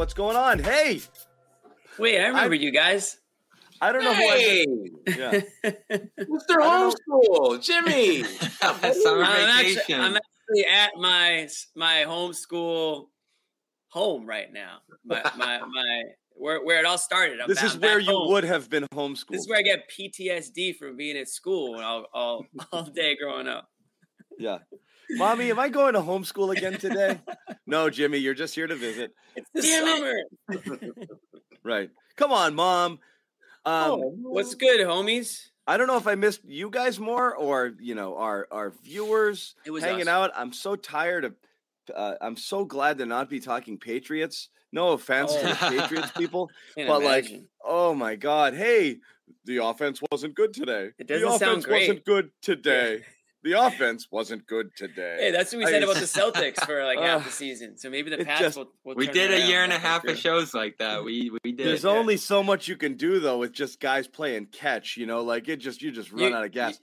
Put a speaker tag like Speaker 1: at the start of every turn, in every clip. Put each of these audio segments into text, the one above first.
Speaker 1: What's going on? Hey,
Speaker 2: Wait, I remember you guys.
Speaker 1: I don't know
Speaker 3: Hey,
Speaker 1: who I. Yeah.
Speaker 3: Mr. Homeschool, Jimmy.
Speaker 4: Summer
Speaker 2: I'm actually. I'm actually at my my homeschool home right now. My my, my where where it all started. I'm
Speaker 1: This
Speaker 2: ba-
Speaker 1: is where you
Speaker 2: home.
Speaker 1: would have been homeschooled.
Speaker 2: This is where I get PTSD from being at school all all, all day growing up.
Speaker 1: Yeah. Mommy, am I going to homeschool again today? no, Jimmy, you're just here to visit.
Speaker 2: It's the
Speaker 3: Damn
Speaker 2: summer.
Speaker 1: Right. Come on, Mom. Um,
Speaker 3: Oh,
Speaker 2: What's good, homies?
Speaker 1: I don't know if I missed you guys more or you know our our viewers
Speaker 2: It was
Speaker 1: hanging
Speaker 2: us.
Speaker 1: out. I'm so tired of. Uh, I'm so glad to not be talking Patriots. No offense to the
Speaker 4: Oh.
Speaker 1: Patriots people,
Speaker 2: Can't
Speaker 1: but like, oh my God, hey, the offense wasn't good today.
Speaker 2: It
Speaker 1: the
Speaker 2: doesn't sound
Speaker 1: offense wasn't good today. The offense wasn't good today.
Speaker 2: Hey, that's what we
Speaker 1: I
Speaker 2: said about the Celtics for like half the season. So maybe the
Speaker 1: It
Speaker 2: Pats
Speaker 1: just-
Speaker 2: will, will
Speaker 4: we
Speaker 2: turn
Speaker 4: did a year and a half
Speaker 2: through.
Speaker 4: of shows like that. We we did.
Speaker 1: There's
Speaker 2: yeah.
Speaker 1: only so much you can do though with just guys playing catch. You know, like it just you just run
Speaker 2: You-
Speaker 1: out of gas.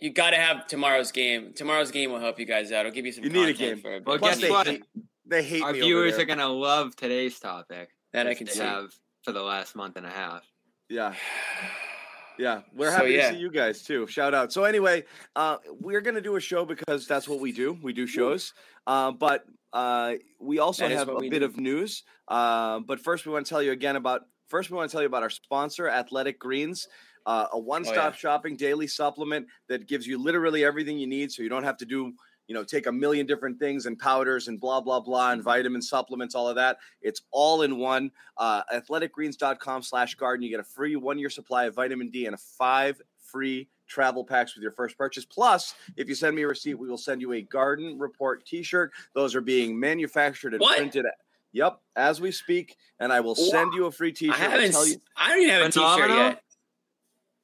Speaker 2: You got to have tomorrow's game. Tomorrow's game will help you guys out. It'll give you some.
Speaker 1: You need a game.
Speaker 2: For a bit.
Speaker 4: Well,
Speaker 1: Plus
Speaker 4: guess
Speaker 1: they
Speaker 4: what?
Speaker 1: hate- They hate
Speaker 4: Our
Speaker 1: me over
Speaker 4: viewers
Speaker 1: there.
Speaker 4: are gonna love today's topic.
Speaker 2: that I can
Speaker 4: have for the last month and a half.
Speaker 1: Yeah. Yeah, we're
Speaker 2: So,
Speaker 1: happy
Speaker 2: yeah.
Speaker 1: to see you guys too. Shout out. So anyway, uh, we're gonna do a show because that's what we do. We do shows, uh, but uh, we also
Speaker 2: That
Speaker 1: have a bit
Speaker 2: do.
Speaker 1: of news. Uh, but first, we want to tell you again about. First, we want to tell you about our sponsor, Athletic Greens, uh, a one-stop
Speaker 2: Oh, yeah.
Speaker 1: shopping daily supplement that gives you literally everything you need, so you don't have to do. You know, take a million different things and powders and blah blah blah and vitamin supplements, all of that. It's all in one uh, athleticgreens.com slash garden. You get a free one year supply of vitamin D and a five free travel packs with your first purchase. Plus, if you send me a receipt, we will send you a garden report t shirt. Those are being manufactured and
Speaker 2: What?
Speaker 1: printed. Yep, as we speak, and I will send you a free t shirt.
Speaker 2: I, haven't.
Speaker 1: Tell you
Speaker 2: s- I don't even have a T-shirt yet.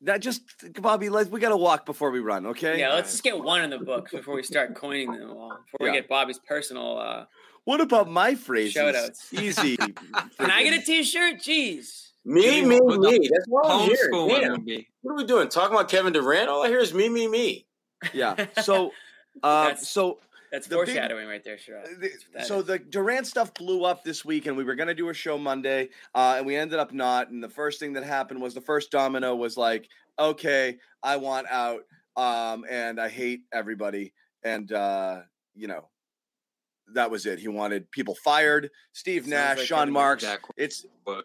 Speaker 1: That just Bobby, let's we gotta walk before we run, okay?
Speaker 2: Yeah, let's just get one in the book before we start coining them all. Before
Speaker 1: Yeah.
Speaker 2: we get Bobby's personal. Uh,
Speaker 1: What about my phrases?
Speaker 2: Shout-outs.
Speaker 1: Easy.
Speaker 2: can I get a T-shirt? Jeez.
Speaker 3: Me, me,
Speaker 4: Well, the
Speaker 3: me. That's what I'm hearing.
Speaker 4: Homeschool
Speaker 3: Damn. What are we doing? Talking about Kevin Durant? All I hear is me, me, me.
Speaker 1: Yeah. So uh so
Speaker 2: That's
Speaker 1: The big-
Speaker 2: foreshadowing right there, Sherrod.
Speaker 1: The-
Speaker 2: That's what that
Speaker 1: so
Speaker 2: is.
Speaker 1: the Durant stuff blew up this week, and we were going to do a show Monday, uh, and we ended up not. And the first thing that happened was the first domino was like, "Okay, I want out, um, and I hate everybody," and uh, you know, that was it. He wanted people fired. Steve
Speaker 2: Sounds
Speaker 1: Nash,
Speaker 2: like
Speaker 1: Sean Marks. It's
Speaker 4: But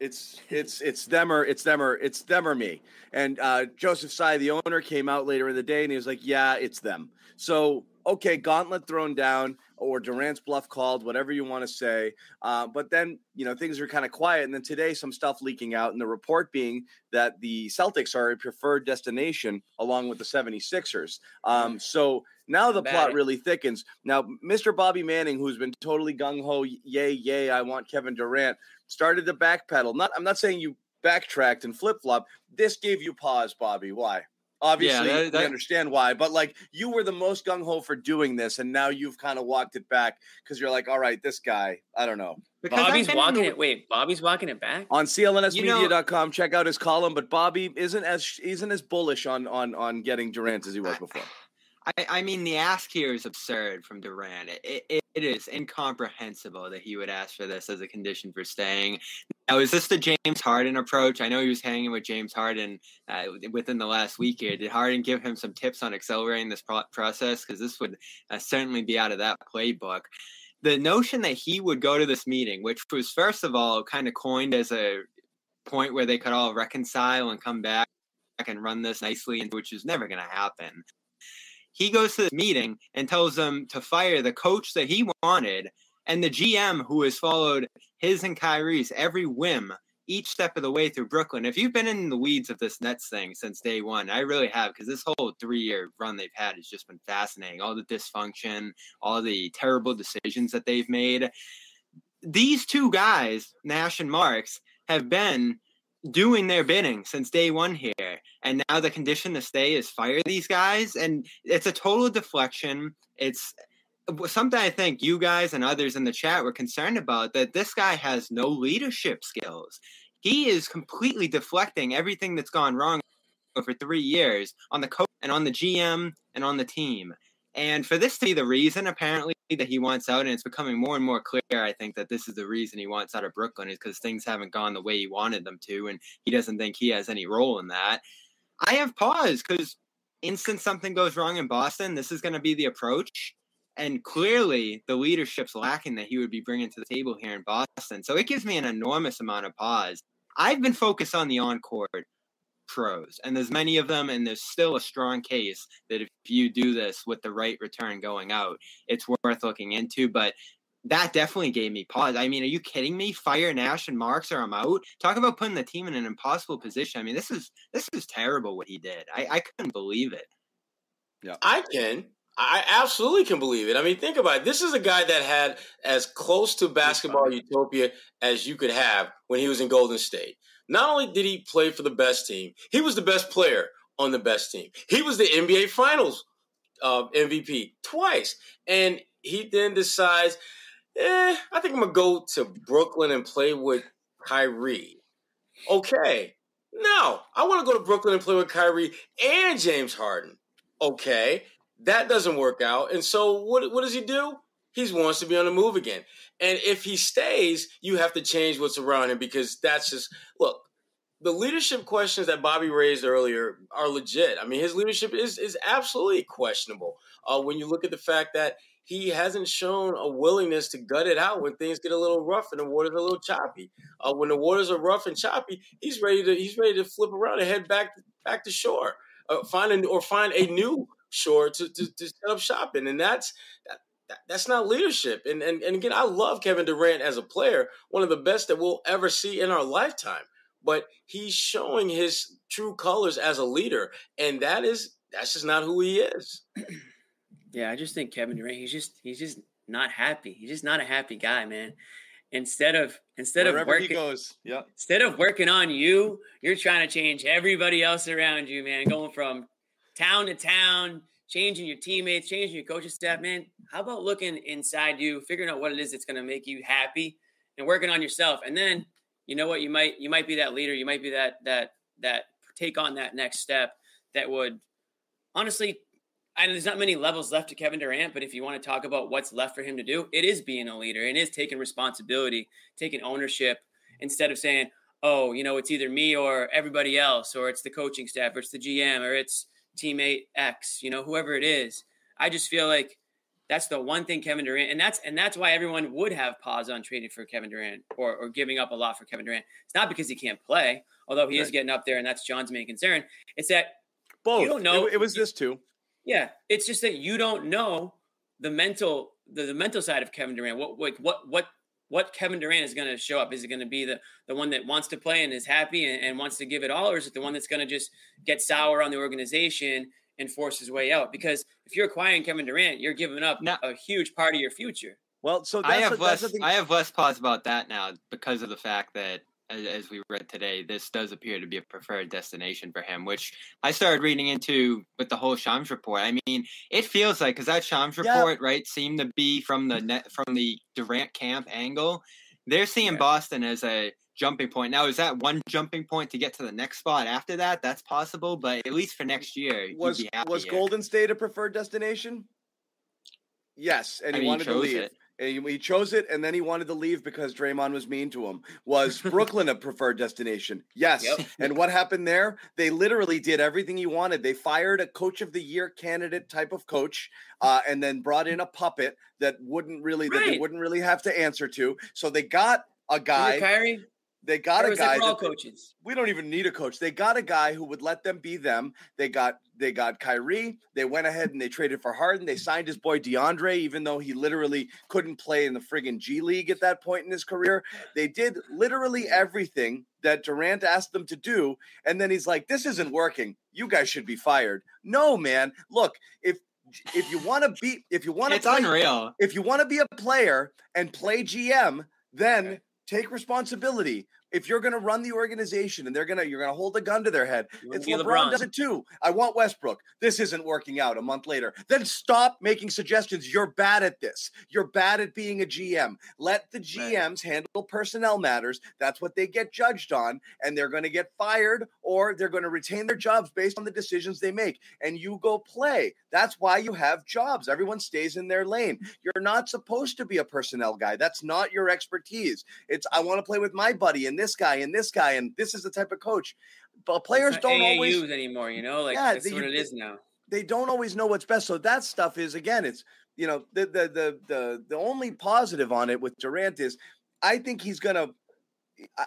Speaker 1: it's it's it's them or it's them or it's them or me. And uh, Joseph Tsai, the owner, came out later in the day and he was like, "Yeah, it's them." So okay, gauntlet thrown down or Durant's bluff called, whatever you want to say. Uh, but then you know things are kind of quiet, and then today some stuff leaking out, and the report being that the Celtics are a preferred destination along with the 76ers. Um, so now the plot really thickens. Now, Mr. Bobby Manning, who's been totally gung ho, yay, yay, I want Kevin Durant, started to backpedal. Not, I'm not saying you backtracked and flip flop. This gave you pause, Bobby. Why? Obviously,
Speaker 4: that-
Speaker 1: we
Speaker 4: that-
Speaker 1: understand why, but like you were the most gung ho for doing this, and now you've kind of walked it back because you're like, all right, this guy, I don't know.
Speaker 4: because I've
Speaker 2: Bobby's
Speaker 4: been in
Speaker 2: walking
Speaker 4: the-
Speaker 2: it. Wait, Bobby's walking it back.
Speaker 1: On clnsmedia.com,
Speaker 4: You
Speaker 1: check out his column. But Bobby isn't as isn't as bullish on on on getting Durant as he was before.
Speaker 4: I, I mean, the ask here is absurd from Durant. It, it, it is incomprehensible that he would ask for this as a condition for staying. Now, is this the James Harden approach? I know he was hanging with James Harden uh, within the last week here. Did Harden give him some tips on accelerating this pro- process? Because this would uh, certainly be out of that playbook. The notion that he would go to this meeting, which was, first of all, kind of coined as a point where they could all reconcile and come back and run this nicely, which is never going to happen he goes to this meeting and tells them to fire the coach that he wanted and the GM who has followed his and Kyrie's every whim each step of the way through Brooklyn. If you've been in the weeds of this Nets thing since day one, I really have because this whole three year run they've had has just been fascinating. All the dysfunction, all the terrible decisions that they've made. These two guys, Nash and Marks, have been doing their bidding since day one here. And now the condition to stay is fire these guys. And it's a total deflection. It's something I think you guys and others in the chat were concerned about that this guy has no leadership skills. He is completely deflecting everything that's gone wrong over three years on the coach and on the GM and on the team. And for this to be the reason, apparently, that he wants out, and it's becoming more and more clear. I think that this is the reason he wants out of Brooklyn is because things haven't gone the way he wanted them to, and he doesn't think he has any role in that. I have pause because instant something goes wrong in Boston, this is going to be the approach. And clearly, the leadership's lacking that he would be bringing to the table here in Boston. So it gives me an enormous amount of pause. I've been focused on the on court pros, and there's many of them, and there's still a strong case that if you do this with the right return going out, it's worth looking into. But that definitely gave me pause. I mean, are you kidding me? Fire Nash and Marks or I'm out. Talk about putting the team in an impossible position. I mean, this is this is terrible what he did. I, I couldn't believe it.
Speaker 3: Yeah, I can. I absolutely can believe it. I mean, think about it. This is a guy that had as close to basketball utopia as you could have when he was in Golden State. Not only did he play for the best team, he was the best player on the best team. He was the NBA Finals uh, MVP twice. And he then decides, eh, I think I'm going to go to Brooklyn and play with Kyrie. Okay. No, I want to go to Brooklyn and play with Kyrie and James Harden. Okay. That doesn't work out. And so what, what does he do? He wants to be on the move again. And if he stays, you have to change what's around him because that's just look. The leadership questions that Bobby raised earlier are legit. I mean, his leadership is is absolutely questionable. Uh, when you look at the fact that he hasn't shown a willingness to gut it out when things get a little rough and the waters a little choppy. Uh, when the waters are rough and choppy, he's ready to he's ready to flip around and head back back to shore, uh, find a, or find a new shore to, to, to set up shopping, and that's that, that's not leadership. And, and and again, I love Kevin Durant as a player, one of the best that we'll ever see in our lifetime. But he's showing his true colors as a leader, and that is that's just not who he is.
Speaker 2: Yeah, I just think Kevin Durant, he's just he's just not happy. He's just not a happy guy, man. Instead of instead
Speaker 1: Wherever
Speaker 2: of working,
Speaker 1: he goes, yeah.
Speaker 2: Instead of working on you, you're trying to change everybody else around you, man. Going from town to town, changing your teammates, changing your coaching staff, man. How about looking inside you, figuring out what it is that's going to make you happy, and working on yourself? And then, you know what? You might you might be that leader. You might be that that that take on that next step that would honestly. And there's not many levels left to Kevin Durant, but if you want to talk about what's left for him to do, it is being a leader and is taking responsibility, taking ownership instead of saying, "Oh, you know, it's either me or everybody else, or it's the coaching staff, or it's the GM, or it's teammate X, you know, whoever it is. I just feel like that's the one thing Kevin Durant, and that's and that's why everyone would have pause on trading for Kevin Durant or, or giving up a lot for Kevin Durant. It's not because he can't play, although he right. is getting up there, and that's John's main concern. It's that
Speaker 1: both.
Speaker 2: You don't know.
Speaker 1: It, it was this too.
Speaker 2: Yeah, it's just that you don't know the mental the, the mental side of Kevin Durant. What like what what what Kevin Durant is going to show up? Is it going to be the the one that wants to play and is happy and, and wants to give it all, or is it the one that's going to just get sour on the organization and force his way out? Because if you're acquiring Kevin Durant, you're giving up now, a huge part of your future.
Speaker 1: Well, so
Speaker 4: I have a, less I have less pause about that now because of the fact that as, as, we read today, this does appear to be a preferred destination for him, which I started reading into with the whole Shams report. I mean, it feels like because that Shams report, yeah. right, seemed to be from the net from the Durant camp angle. They're seeing yeah. Boston as a jumping point. Now, is that one jumping point to get to the next spot after that? That's possible, but at least for next year,
Speaker 1: was was. Golden State a preferred destination? Yes, and
Speaker 4: I
Speaker 1: he
Speaker 4: mean,
Speaker 1: wanted
Speaker 4: he
Speaker 1: to leave.
Speaker 4: It.
Speaker 1: He, he chose it, and then he wanted to leave because Draymond was mean to him. Was Brooklyn a preferred destination? Yes.
Speaker 2: Yep.
Speaker 1: And what happened there? They literally did everything he wanted. They fired a coach of the year candidate type of coach, uh, and then brought in a puppet that wouldn't really that they wouldn't really have to answer to. So they got a guy.
Speaker 2: Kyrie,
Speaker 1: They got a guy.
Speaker 2: all
Speaker 1: that they-
Speaker 2: coaches?
Speaker 1: we don't even need a coach. They got a guy who would let them be them. They got they got Kyrie. They went ahead and they traded for Harden. They signed his boy DeAndre, even though he literally couldn't play in the friggin' G League at that point in his career. They did literally everything that Durant asked them to do, and then he's like, "This isn't working. You guys should be fired." No, man. Look, if if you want to be, if you want to,
Speaker 4: It's unreal.
Speaker 1: if you want to be a player and play GM, then take responsibility. If you're going to run the organization and they're going to you're going to hold a gun to their head it's LeBron,
Speaker 2: LeBron.
Speaker 1: does it too. I want westbrook. This isn't working out a month later. Then stop making suggestions. You're bad at this. You're bad at being a gm let the gms handle personnel matters. That's what they get judged on and they're going to get fired or they're going to retain their jobs based on the decisions they make. And you go play. That's why you have jobs. Everyone stays in their lane. You're not supposed to be a personnel guy. That's not your expertise. It's I want to play with my buddy and this guy and this guy and this is the type of coach. But players don't
Speaker 2: AAUs
Speaker 1: always
Speaker 2: anymore. You know, like
Speaker 1: Yeah,
Speaker 2: that's
Speaker 1: the-
Speaker 2: what it is now.
Speaker 1: they don't always know what's best. So that stuff is again, it's you know the the the the the only positive on it with Durant is I think he's gonna. I,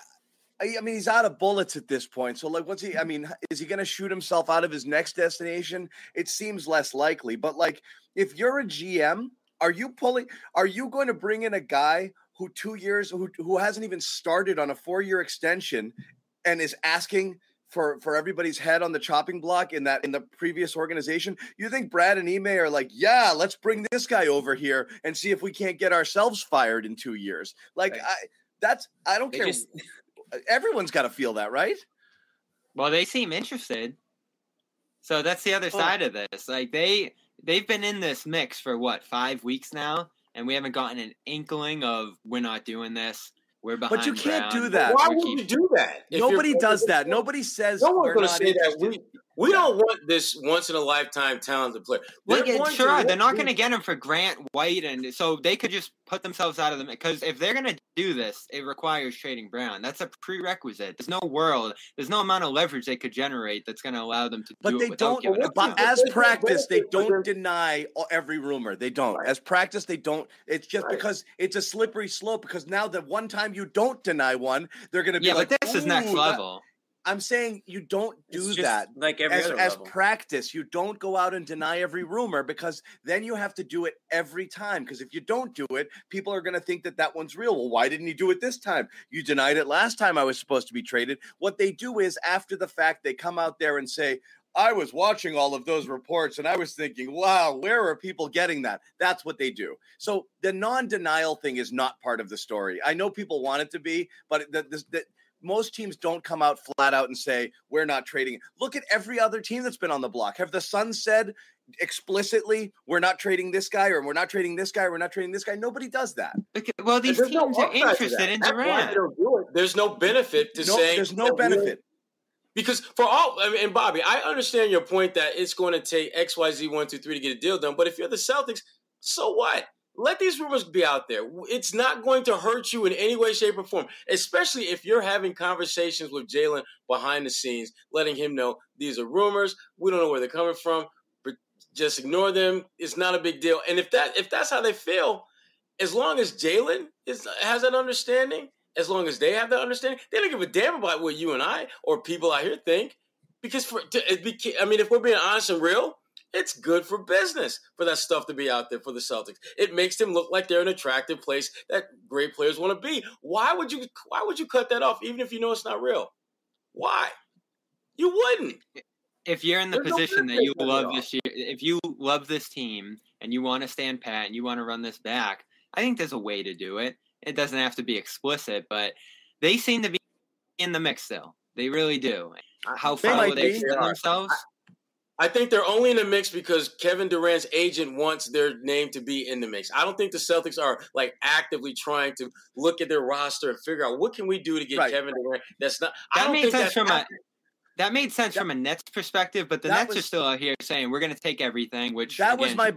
Speaker 1: I I mean, he's out of bullets at this point. So, like, what's he? I mean, is he going to shoot himself out of his next destination? It seems less likely. But, like, if you're a GM, are you pulling? Are you going to bring in a guy who two years who who hasn't even started on a four year extension and is asking for for everybody's head on the chopping block in that in the previous organization? You think Brad and Ime are like, yeah, let's bring this guy over here and see if we can't get ourselves fired in two years? Like,
Speaker 2: Right.
Speaker 1: I that's I don't
Speaker 2: They
Speaker 1: care.
Speaker 2: just
Speaker 1: Everyone's got to feel that, right?
Speaker 4: Well, they seem interested. So that's the other
Speaker 1: Oh.
Speaker 4: side of this. Like they they've been in this mix for what five weeks now, and we haven't gotten an inkling of we're not doing this. We're behind.
Speaker 1: But you can't do that.
Speaker 3: Why would you do that?
Speaker 1: Nobody does that. Nobody says
Speaker 3: No one's
Speaker 1: we're
Speaker 3: going to say that.
Speaker 1: interested.
Speaker 3: We we don't want this once in a lifetime talented player.
Speaker 4: Well,
Speaker 3: They're
Speaker 4: yeah,
Speaker 3: going to
Speaker 4: sure, they're not going to get him for Grant White, and so they could just put themselves out of the because if they're going to do this, it requires trading Brown. That's a prerequisite. There's no world, there's no amount of leverage they could generate that's going to allow them to
Speaker 1: But
Speaker 4: do
Speaker 1: they
Speaker 4: it
Speaker 1: don't.
Speaker 4: giving
Speaker 3: Well,
Speaker 4: up.
Speaker 1: But as practice, they don't deny every rumor. They don't.
Speaker 3: Right.
Speaker 1: As practice, they don't. It's just
Speaker 3: Right.
Speaker 1: because it's a slippery slope. Because now the one time you don't deny one, they're going to be
Speaker 4: yeah,
Speaker 1: like,
Speaker 4: but this is next
Speaker 1: "Ooh, that-"
Speaker 4: level.
Speaker 1: I'm saying you don't do that.
Speaker 2: like every
Speaker 1: as, as practice, you don't go out and deny every rumor because then you have to do it every time. Because if you don't do it, people are going to think that that one's real. Well, why didn't you do it this time? You denied it last time I was supposed to be traded. What they do is after the fact, they come out there and say, I was watching all of those reports and I was thinking, wow, where are people getting that? That's what they do. So the non denial thing is not part of the story. I know people want it to be, but the, the, the, most teams don't come out flat out and say we're not trading. Look at every other team that's been on the block. Have the Suns said explicitly we're not trading this guy or we're not trading this guy or we're not trading this guy? Nobody does that.
Speaker 4: Okay, Well, these
Speaker 3: There's no
Speaker 4: teams are interested in
Speaker 3: That's
Speaker 4: Durant.
Speaker 3: they don't do it. There's no benefit to
Speaker 1: No,
Speaker 3: saying
Speaker 1: there's no
Speaker 3: that we
Speaker 1: benefit.
Speaker 3: Because for all, I mean, and Bobby, I understand your point that it's going to take X, Y, Z, one, two, three to get a deal done. But if you're the Celtics, so what? Let these rumors be out there. It's not going to hurt you in any way, shape, or form. Especially if you're having conversations with Jalen behind the scenes, letting him know these are rumors. We don't know where they're coming from, but just ignore them. It's not a big deal. And if that if that's how they feel, as long as Jalen has that understanding, as long as they have that understanding, they don't give a damn about what you and I or people out here think. Because for to, I mean, if we're being honest and real, it's good for business for that stuff to be out there for the Celtics. It makes them look like they're an attractive place that great players want to be. Why would you? Why would you cut that off, even if you know it's not real? Why? You wouldn't.
Speaker 4: if you're in the
Speaker 3: There's no
Speaker 4: position that you love this year, if you love this team and you want to stand pat and you want to run this back, I think there's a way to do it. It doesn't have to be explicit, but they seem to be in the mix still. They really do. How far will they extend themselves?
Speaker 3: I think they're only in the mix because Kevin Durant's agent wants their name to be in the mix. I don't think the Celtics are like actively trying to look at their roster and figure out what can we do to get
Speaker 1: Right.
Speaker 3: Kevin Durant. That's not. I
Speaker 4: That
Speaker 3: don't
Speaker 4: made
Speaker 3: think
Speaker 4: sense
Speaker 3: that's
Speaker 4: from a that made sense
Speaker 1: That-
Speaker 4: from a Nets perspective, but the Nets are still out here saying we're going to take everything, which
Speaker 1: That was my.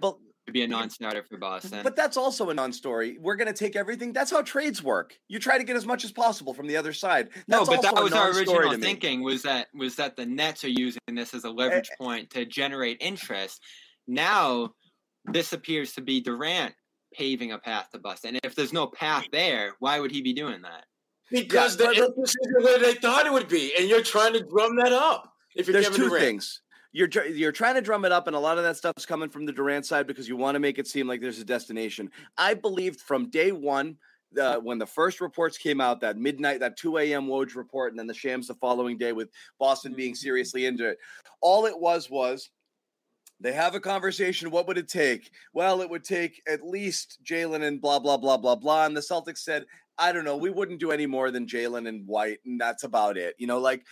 Speaker 4: Be a non-starter for Boston.
Speaker 1: But that's also a non-story. We're going to take everything. That's how trades work. You try to get as much as possible from the other side.
Speaker 4: No,
Speaker 1: That's
Speaker 4: but that was our original thinking was that was that the Nets are using this as a eh, leverage eh. point to generate interest. Now this appears to be Durant paving a path to Boston. And if there's no path there, why would he be doing that?
Speaker 3: because
Speaker 1: Yeah,
Speaker 3: the
Speaker 1: but-
Speaker 3: interest isn't where they thought it would be, and you're trying to drum that up. If you're
Speaker 1: There's
Speaker 3: Kevin
Speaker 1: two
Speaker 3: Durant.
Speaker 1: things. You're you're trying to drum it up, and a lot of that stuff's coming from the Durant side because you want to make it seem like there's a destination. I believed from day one. Uh, when the first reports came out, that midnight, that 2 a.m. Woj report, and then the shams the following day with Boston being seriously into it, all it was was They have a conversation. What would it take? Well, it would take at least Jalen and blah blah blah blah blah. And the Celtics said, I don't know, we wouldn't do any more than Jalen and White, and that's about it. You know, like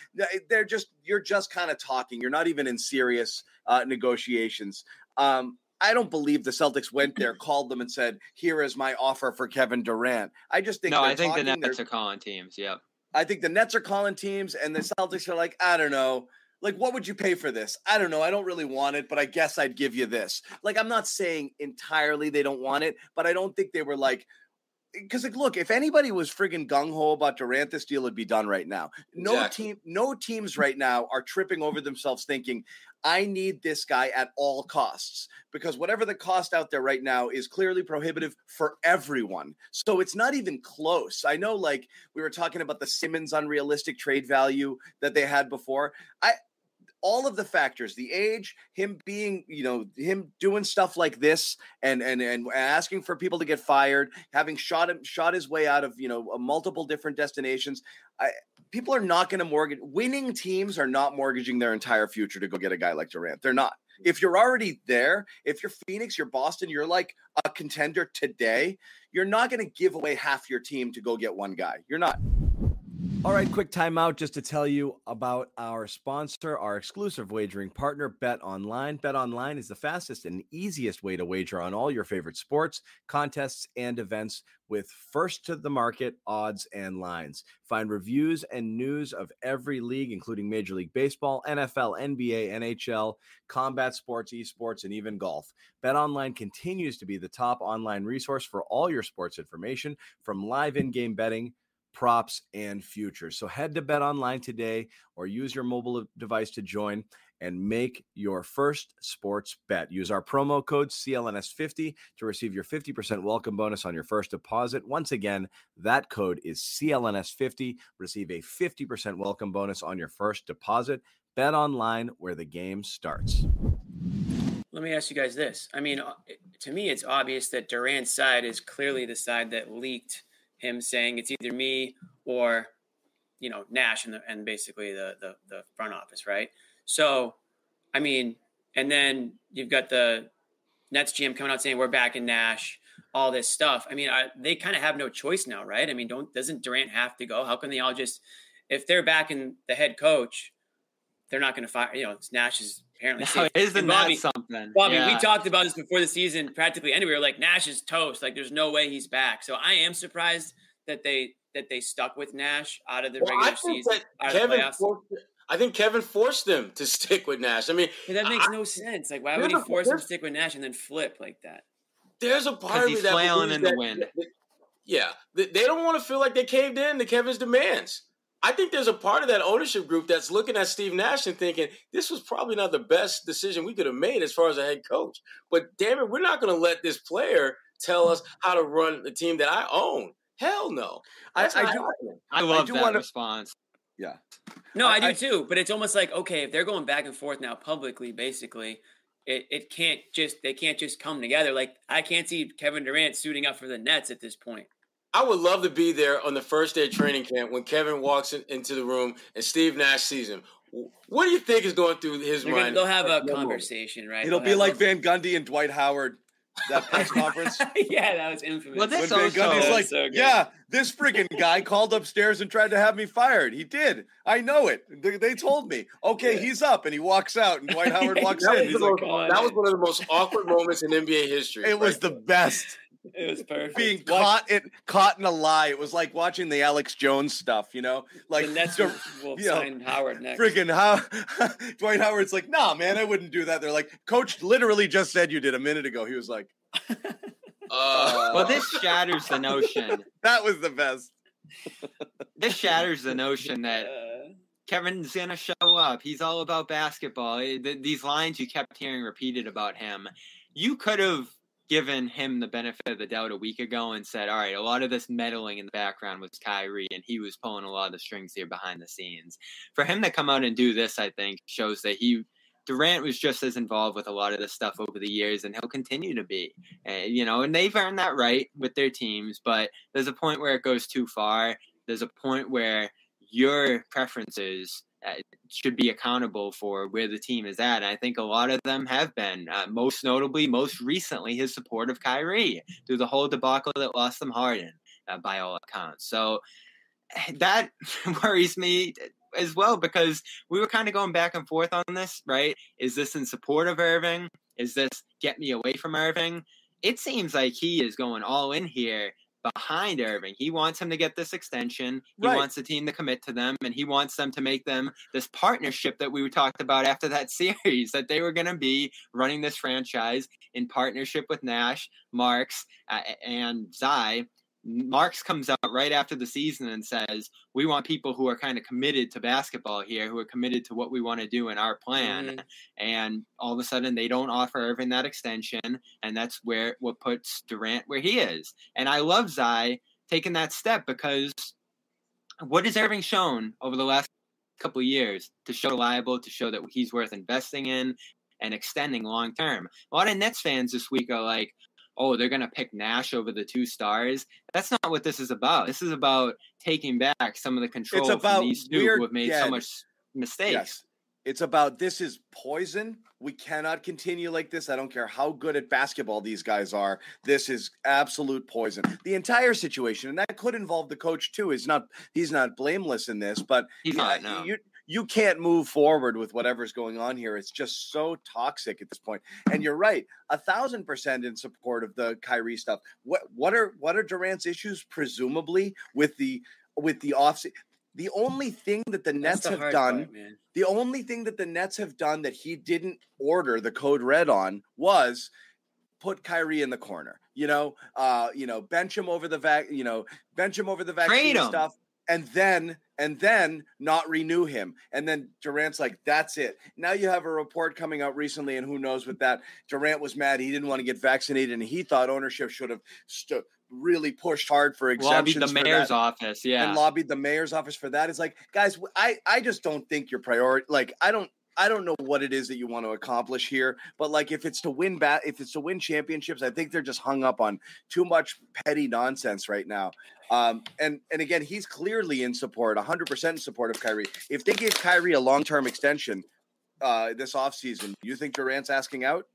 Speaker 1: they're just you're just kind of talking. You're not even in serious uh, negotiations. Um, I don't believe the Celtics went there, called them, and said, "Here is my offer for Kevin Durant." I just think
Speaker 4: no. I think
Speaker 1: talking,
Speaker 4: the Nets are calling teams. Yep.
Speaker 1: I think the Nets are calling teams, and the Celtics are like, I don't know. Like, what would you pay for this? I don't know. I don't really want it, but I guess I'd give you this. Like, I'm not saying entirely they don't want it, but I don't think they were like, because like, look, if anybody was friggin' gung ho about Durant, this deal would be done right now. No exactly. team, no teams right now are tripping over themselves thinking, I need this guy at all costs because whatever the cost out there right now is clearly prohibitive for everyone. So it's not even close. I know, like we were talking about the Simmons unrealistic trade value that they had before. I all of the factors the age him being you know him doing stuff like this and and and asking for people to get fired having shot him shot his way out of you know uh, multiple different destinations. I, people are not going to mortgage winning teams are not mortgaging their entire future to go get a guy like durant. They're not. Mm. If you're already there if you're phoenix you're boston you're like a contender today you're not going to give away half your team to go get one guy. You're not all right, quick timeout just to tell you about our sponsor, our exclusive wagering partner, Bet Online. Bet Online is the fastest and easiest way to wager on all your favorite sports, contests, and events with first to the market odds and lines. Find reviews and news of every league, including Major League Baseball, NFL, NBA, NHL, combat sports, esports, and even golf. Bet Online continues to be the top online resource for all your sports information, from live in game betting props, and futures. So head to Bet Online today or use your mobile device to join and make your first sports bet. Use our promo code CLNS50 to receive your 50% welcome bonus on your first deposit. Once again, that code is CLNS50. Receive a 50% welcome bonus on your first deposit. Bet online where the game starts.
Speaker 2: Let me ask you guys this. I mean, uh, to me, it's obvious that Durant's side is clearly the side that leaked him saying it's either me or you know Nash and the, and basically the, the the front office, right? So, I mean, and then you've got the Nets GM coming out saying we're back in Nash, all this stuff. I mean, I, they kind of have no choice now, right? I mean, don't doesn't Durant have to go? How can they all just if they're back in the head coach, they're not going to fire? You know, Nash is apparently.
Speaker 4: No, isn't Bobby, that something?
Speaker 2: Bobby, yeah. we talked about this before the season. Practically anywhere, like Nash is toast. Like there's no way he's back. So I am surprised that they that they stuck with Nash out of the well, regular season. Kevin
Speaker 3: forced, I think Kevin forced them to stick with Nash. I mean,
Speaker 2: but that makes I, no sense. Like, why would he force them to stick with Nash and then flip like that?
Speaker 3: There's a part of me that
Speaker 4: flailing in the wind.
Speaker 3: That, yeah, they don't want to feel like they caved in to Kevin's demands. I think there's a part of that ownership group that's looking at Steve Nash and thinking this was probably not the best decision we could have made as far as a head coach. But damn it, we're not going to let this player tell us how to run the team that I own. Hell no.
Speaker 1: I, I, do.
Speaker 4: I love I do that wanna, response.
Speaker 1: Yeah.
Speaker 2: No, I, I do too. But it's almost like okay, if they're going back and forth now publicly, basically, it, it can't just they can't just come together. Like I can't see Kevin Durant suiting up for the Nets at this point.
Speaker 3: I would love to be there on the first day of training camp when Kevin walks in, into the room and Steve Nash sees him. What do you think is going through his
Speaker 2: They're
Speaker 3: mind?
Speaker 2: Gonna, they'll have a conversation, right?
Speaker 1: It'll
Speaker 2: they'll
Speaker 1: be like Van Gundy and Dwight Howard that press conference.
Speaker 2: yeah, that was infamous.
Speaker 4: Well, this when
Speaker 1: Van Gundy's like, so yeah, this freaking guy called upstairs and tried to have me fired. He did. I know it. They, they told me. Okay, yeah. he's up, and he walks out, and Dwight Howard walks in. He's
Speaker 3: like, that was one of the most awkward moments in NBA history.
Speaker 1: It was the best.
Speaker 2: It was perfect.
Speaker 1: Being what? caught in caught in a lie. It was like watching the Alex Jones stuff, you know. Like
Speaker 2: the Nets will, will you sign know, Howard next.
Speaker 1: Freaking how Dwight Howard's like, nah, man, I wouldn't do that. They're like, Coach literally just said you did a minute ago. He was like, uh,
Speaker 4: well, this shatters the notion.
Speaker 1: that was the best.
Speaker 4: this shatters the notion that Kevin's gonna show up. He's all about basketball. These lines you kept hearing repeated about him, you could have given him the benefit of the doubt a week ago and said, all right, a lot of this meddling in the background was Kyrie, and he was pulling a lot of the strings here behind the scenes. For him to come out and do this, I think, shows that he Durant was just as involved with a lot of this stuff over the years, and he'll continue to be. Uh, you know, and they've earned that right with their teams, but there's a point where it goes too far. There's a point where your preferences should be accountable for where the team is at. And I think a lot of them have been. Uh, most notably, most recently, his support of Kyrie through the whole debacle that lost them Harden, uh, by all accounts. So that worries me as well because we were kind of going back and forth on this, right? Is this in support of Irving? Is this get me away from Irving? It seems like he is going all in here behind Irving. He wants him to get this extension. He
Speaker 1: Right.
Speaker 4: wants the team to commit to them, and he wants them to make them this partnership that we talked about after that series that they were going to be running this franchise in partnership with Nash, Marks, uh, and Tsai. Marks comes out right after the season and says, "We want people who are kind of committed to basketball here, who are committed to what we want to do in our plan."
Speaker 2: Mhm.
Speaker 4: And all of a sudden, they don't offer Irving that extension, and that's where what puts Durant where he is. And I love Tsai taking that step because what has Irving shown over the last couple of years to show reliable, to show that he's worth investing in and extending long term? A lot of Nets fans this week are like, oh, they're going to pick Nash over the two stars. That's not what this is about. This is about taking back some of the control
Speaker 1: about
Speaker 4: from these two who have made
Speaker 1: yeah,
Speaker 4: so much mistakes.
Speaker 1: Yes. It's about this is poison. We cannot continue like this. I don't care how good at basketball these guys are. This is absolute poison. The entire situation, and that could involve the coach too, is not he's not blameless in this, but
Speaker 4: He's not, no.
Speaker 1: you you can't move forward with whatever's going on here. It's just so toxic at this point. And you're right, a thousand percent in support of the Kyrie stuff. What what are what are Durant's issues? Presumably with the with the off. The only thing that the Nets
Speaker 2: the
Speaker 1: have done
Speaker 2: part,
Speaker 1: the only thing that the Nets have done that he didn't order the code red on was put Kyrie in the corner. You know, uh, you know, bench him over the vac, you know, bench him over the vaccine stuff, and then and then not renew him. And then Durant's like, that's it. Now you have a report coming out recently, and who knows with that. Durant was mad. He didn't want to get vaccinated, and he thought ownership should have st- really pushed hard for
Speaker 4: Lobbied the mayor's office. Yeah.
Speaker 1: and lobbied the mayor's office for that. It's like, guys, I, I just don't think your priority. Like, I don't. I don't know what it is that you want to accomplish here, but like if it's to win bat, if it's to win championships, I think they're just hung up on too much petty nonsense right now. Um, and and again, he's clearly in support, 100% in support of Kyrie. If they give Kyrie a long-term extension uh, this offseason, you think Durant's asking out?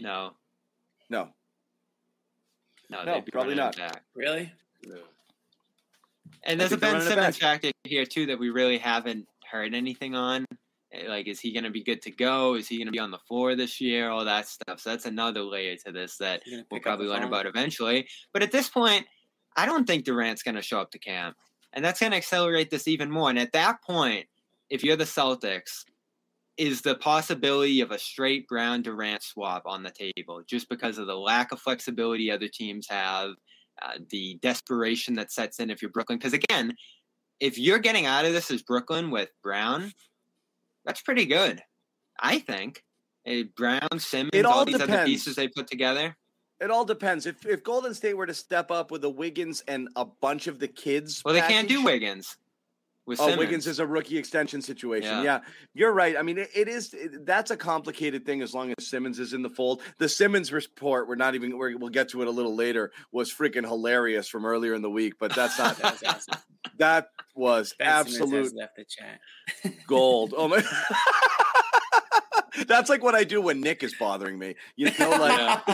Speaker 4: no.
Speaker 1: No.
Speaker 4: No,
Speaker 1: No, probably not.
Speaker 4: back.
Speaker 2: Really?
Speaker 3: No.
Speaker 4: And
Speaker 1: I
Speaker 4: there's a
Speaker 1: think they're
Speaker 4: Ben Simmons
Speaker 1: back.
Speaker 4: factor here too that we really haven't heard anything on. Eh, Like, is he going to be good to go? Is he going to be on the floor this year? All that stuff. So that's another layer to this that we'll probably learn about eventually. But at this point, I don't think Durant's going to show up to camp, and that's going to accelerate this even more. And at that point, if you're the Celtics, is the possibility of a straight Brown Durant swap on the table just because of the lack of flexibility other teams have, uh, the desperation that sets in if you're Brooklyn? Because again, if you're getting out of this as Brooklyn with Brown, that's pretty good, I think. Eh, Brown, Simmons, all
Speaker 1: all
Speaker 4: these other pieces they put together.
Speaker 1: It all depends. If if Golden State were to step up with the Wiggins and a bunch of the kids,
Speaker 4: Well, they can't do Wiggins. With
Speaker 1: Oh,
Speaker 4: Simmons.
Speaker 1: Wiggins is a rookie extension situation.
Speaker 4: Yeah.
Speaker 1: Yeah, you're right. I mean, it, it is. It, that's a complicated thing as long as Simmons is in the fold. The Simmons report, we're not even. We're, we'll get to it a little later. Was freaking hilarious from earlier in the week, but that's not.
Speaker 2: That was awesome.
Speaker 1: that was absolute
Speaker 2: left the chat.
Speaker 1: gold. Oh my. That's like what I do when Nick is bothering me. You know, like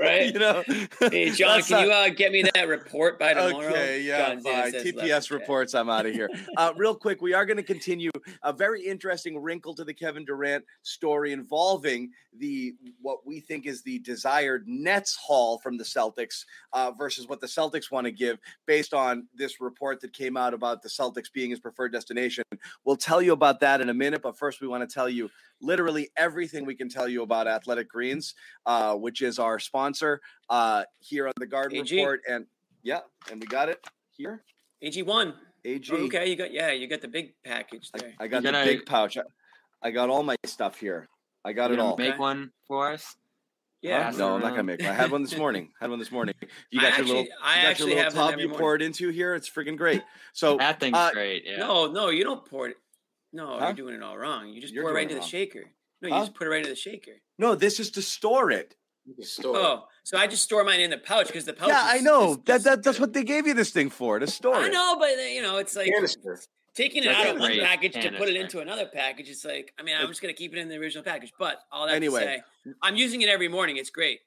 Speaker 2: right?
Speaker 1: you know.
Speaker 2: Hey, John, can
Speaker 1: not-
Speaker 2: you uh, get me that report by tomorrow?
Speaker 1: Okay, yeah,
Speaker 2: John Zannis
Speaker 1: fine.
Speaker 2: left the
Speaker 1: TPS reports. I'm out of here. Uh, real quick, we are going to continue a very interesting wrinkle to the Kevin Durant story involving the what we think is the desired Nets haul from the Celtics uh, versus what the Celtics want to give, based on this report that came out about the Celtics being his preferred destination. We'll tell you about that in a minute, but first we want to tell you literally everything we can tell you about Athletic Greens, uh, which is our sponsor uh, here on the Garden
Speaker 2: AG.
Speaker 1: Report, and yeah, and we got it here.
Speaker 2: AG1.
Speaker 1: AG.
Speaker 2: Oh, okay, you got yeah, you got the big package
Speaker 1: I,
Speaker 2: there.
Speaker 1: I got
Speaker 4: You
Speaker 1: the
Speaker 4: gonna-
Speaker 1: big pouch. I, I got all my stuff here. I got
Speaker 4: You
Speaker 1: it all.
Speaker 4: Make
Speaker 2: Okay.
Speaker 4: one for us.
Speaker 2: yeah.
Speaker 1: Huh? No, I'm not gonna make. one. I had one this morning. had one this morning. You
Speaker 2: I
Speaker 1: got your
Speaker 2: actually-
Speaker 1: little.
Speaker 2: I
Speaker 1: you got
Speaker 2: actually
Speaker 1: your little
Speaker 2: have
Speaker 1: tub
Speaker 2: every
Speaker 1: you
Speaker 2: morning.
Speaker 1: pour it into here. It's freaking great. So
Speaker 4: That thing's
Speaker 1: uh,
Speaker 4: great. Yeah.
Speaker 2: No, no, you don't pour it. No,
Speaker 1: Huh?
Speaker 2: you're doing it all wrong. You just
Speaker 1: You're
Speaker 2: pour it right into
Speaker 1: it
Speaker 2: the shaker. No, you just put it right into the shaker.
Speaker 1: no, this is to store it.
Speaker 3: Store.
Speaker 2: Oh, so I just store mine in the pouch because the pouch.
Speaker 1: yeah,
Speaker 2: is-
Speaker 1: I know.
Speaker 2: is-
Speaker 1: that,
Speaker 2: is-
Speaker 1: that that's what they gave you this thing for to store
Speaker 2: I
Speaker 1: it.
Speaker 2: know, but uh, you know, it's like
Speaker 3: Canister.
Speaker 2: taking it
Speaker 1: That's
Speaker 2: out of one
Speaker 4: great
Speaker 2: package to put it into another package. It's like, I mean, I'm just gonna keep it in the original package. But all that
Speaker 1: Anyway.
Speaker 2: to say, I'm using it every morning. It's great.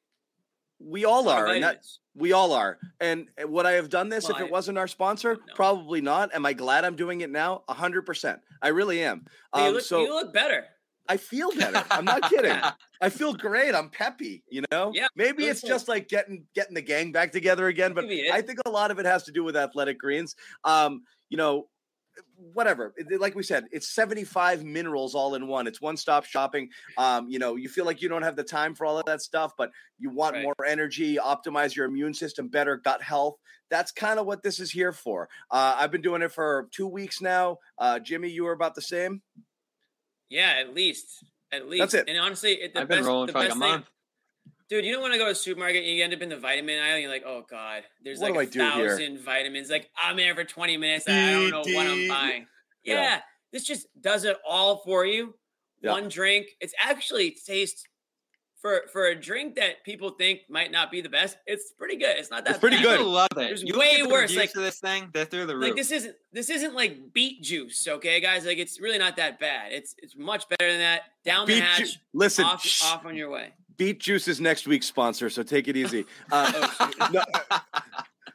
Speaker 1: We all are, and that, we all are. And would I have done this
Speaker 2: Well,
Speaker 1: if
Speaker 2: I-
Speaker 1: it wasn't our sponsor?
Speaker 2: No.
Speaker 1: Probably not. Am I glad I'm doing it now? A hundred percent. I really am.
Speaker 2: But you,
Speaker 1: Um,
Speaker 2: look,
Speaker 1: so
Speaker 2: you look better.
Speaker 1: I feel better. I'm not kidding. I feel great. I'm peppy. You know.
Speaker 2: Yeah,
Speaker 1: Maybe it's just like getting getting the gang back together again. But I think a lot of it has to do with athletic greens. Um, you know, whatever. Like we said, it's 75 minerals all in one. It's one stop shopping. Um, you know, you feel like you don't have the time for all of that stuff, but you want
Speaker 2: Right.
Speaker 1: more energy, optimize your immune system, better gut health. That's kind of what this is here for. Uh, I've been doing it for two weeks now. Uh, Jimmy, you were about the same.
Speaker 2: Yeah, at least. At least.
Speaker 1: That's it.
Speaker 2: And honestly, it, the
Speaker 4: I've been
Speaker 2: best,
Speaker 4: rolling
Speaker 2: the
Speaker 4: for like a
Speaker 2: thing-
Speaker 4: month.
Speaker 2: Dude, you don't want to go to the supermarket and you end up in the vitamin aisle and you're like, oh God, there's
Speaker 1: What
Speaker 2: like
Speaker 1: do
Speaker 2: a
Speaker 1: I here?
Speaker 2: thousand vitamins. Like I'm there for 20 minutes and I don't know what I'm buying.
Speaker 1: Yeah.
Speaker 2: Yeah. This just does it all for you.
Speaker 1: Yeah.
Speaker 2: One drink. It's actually tastes for for a drink that people think might not be the best, it's pretty good. It's not that
Speaker 1: It's pretty
Speaker 2: bad.
Speaker 1: good.
Speaker 4: People love it.
Speaker 2: There's
Speaker 4: you
Speaker 2: way
Speaker 4: look at the
Speaker 2: worse, like-
Speaker 4: to this thing, they're through the roof.
Speaker 2: Like this isn't this isn't like beet juice, okay, guys? Like it's really not that bad. It's it's much better than that. Down the
Speaker 1: Beet ju-
Speaker 2: hatch,
Speaker 1: Listen,
Speaker 2: off
Speaker 1: shh,
Speaker 2: off on your way.
Speaker 1: Beet Juice is next week's sponsor, so take it easy. Uh,
Speaker 2: Oh,
Speaker 1: no,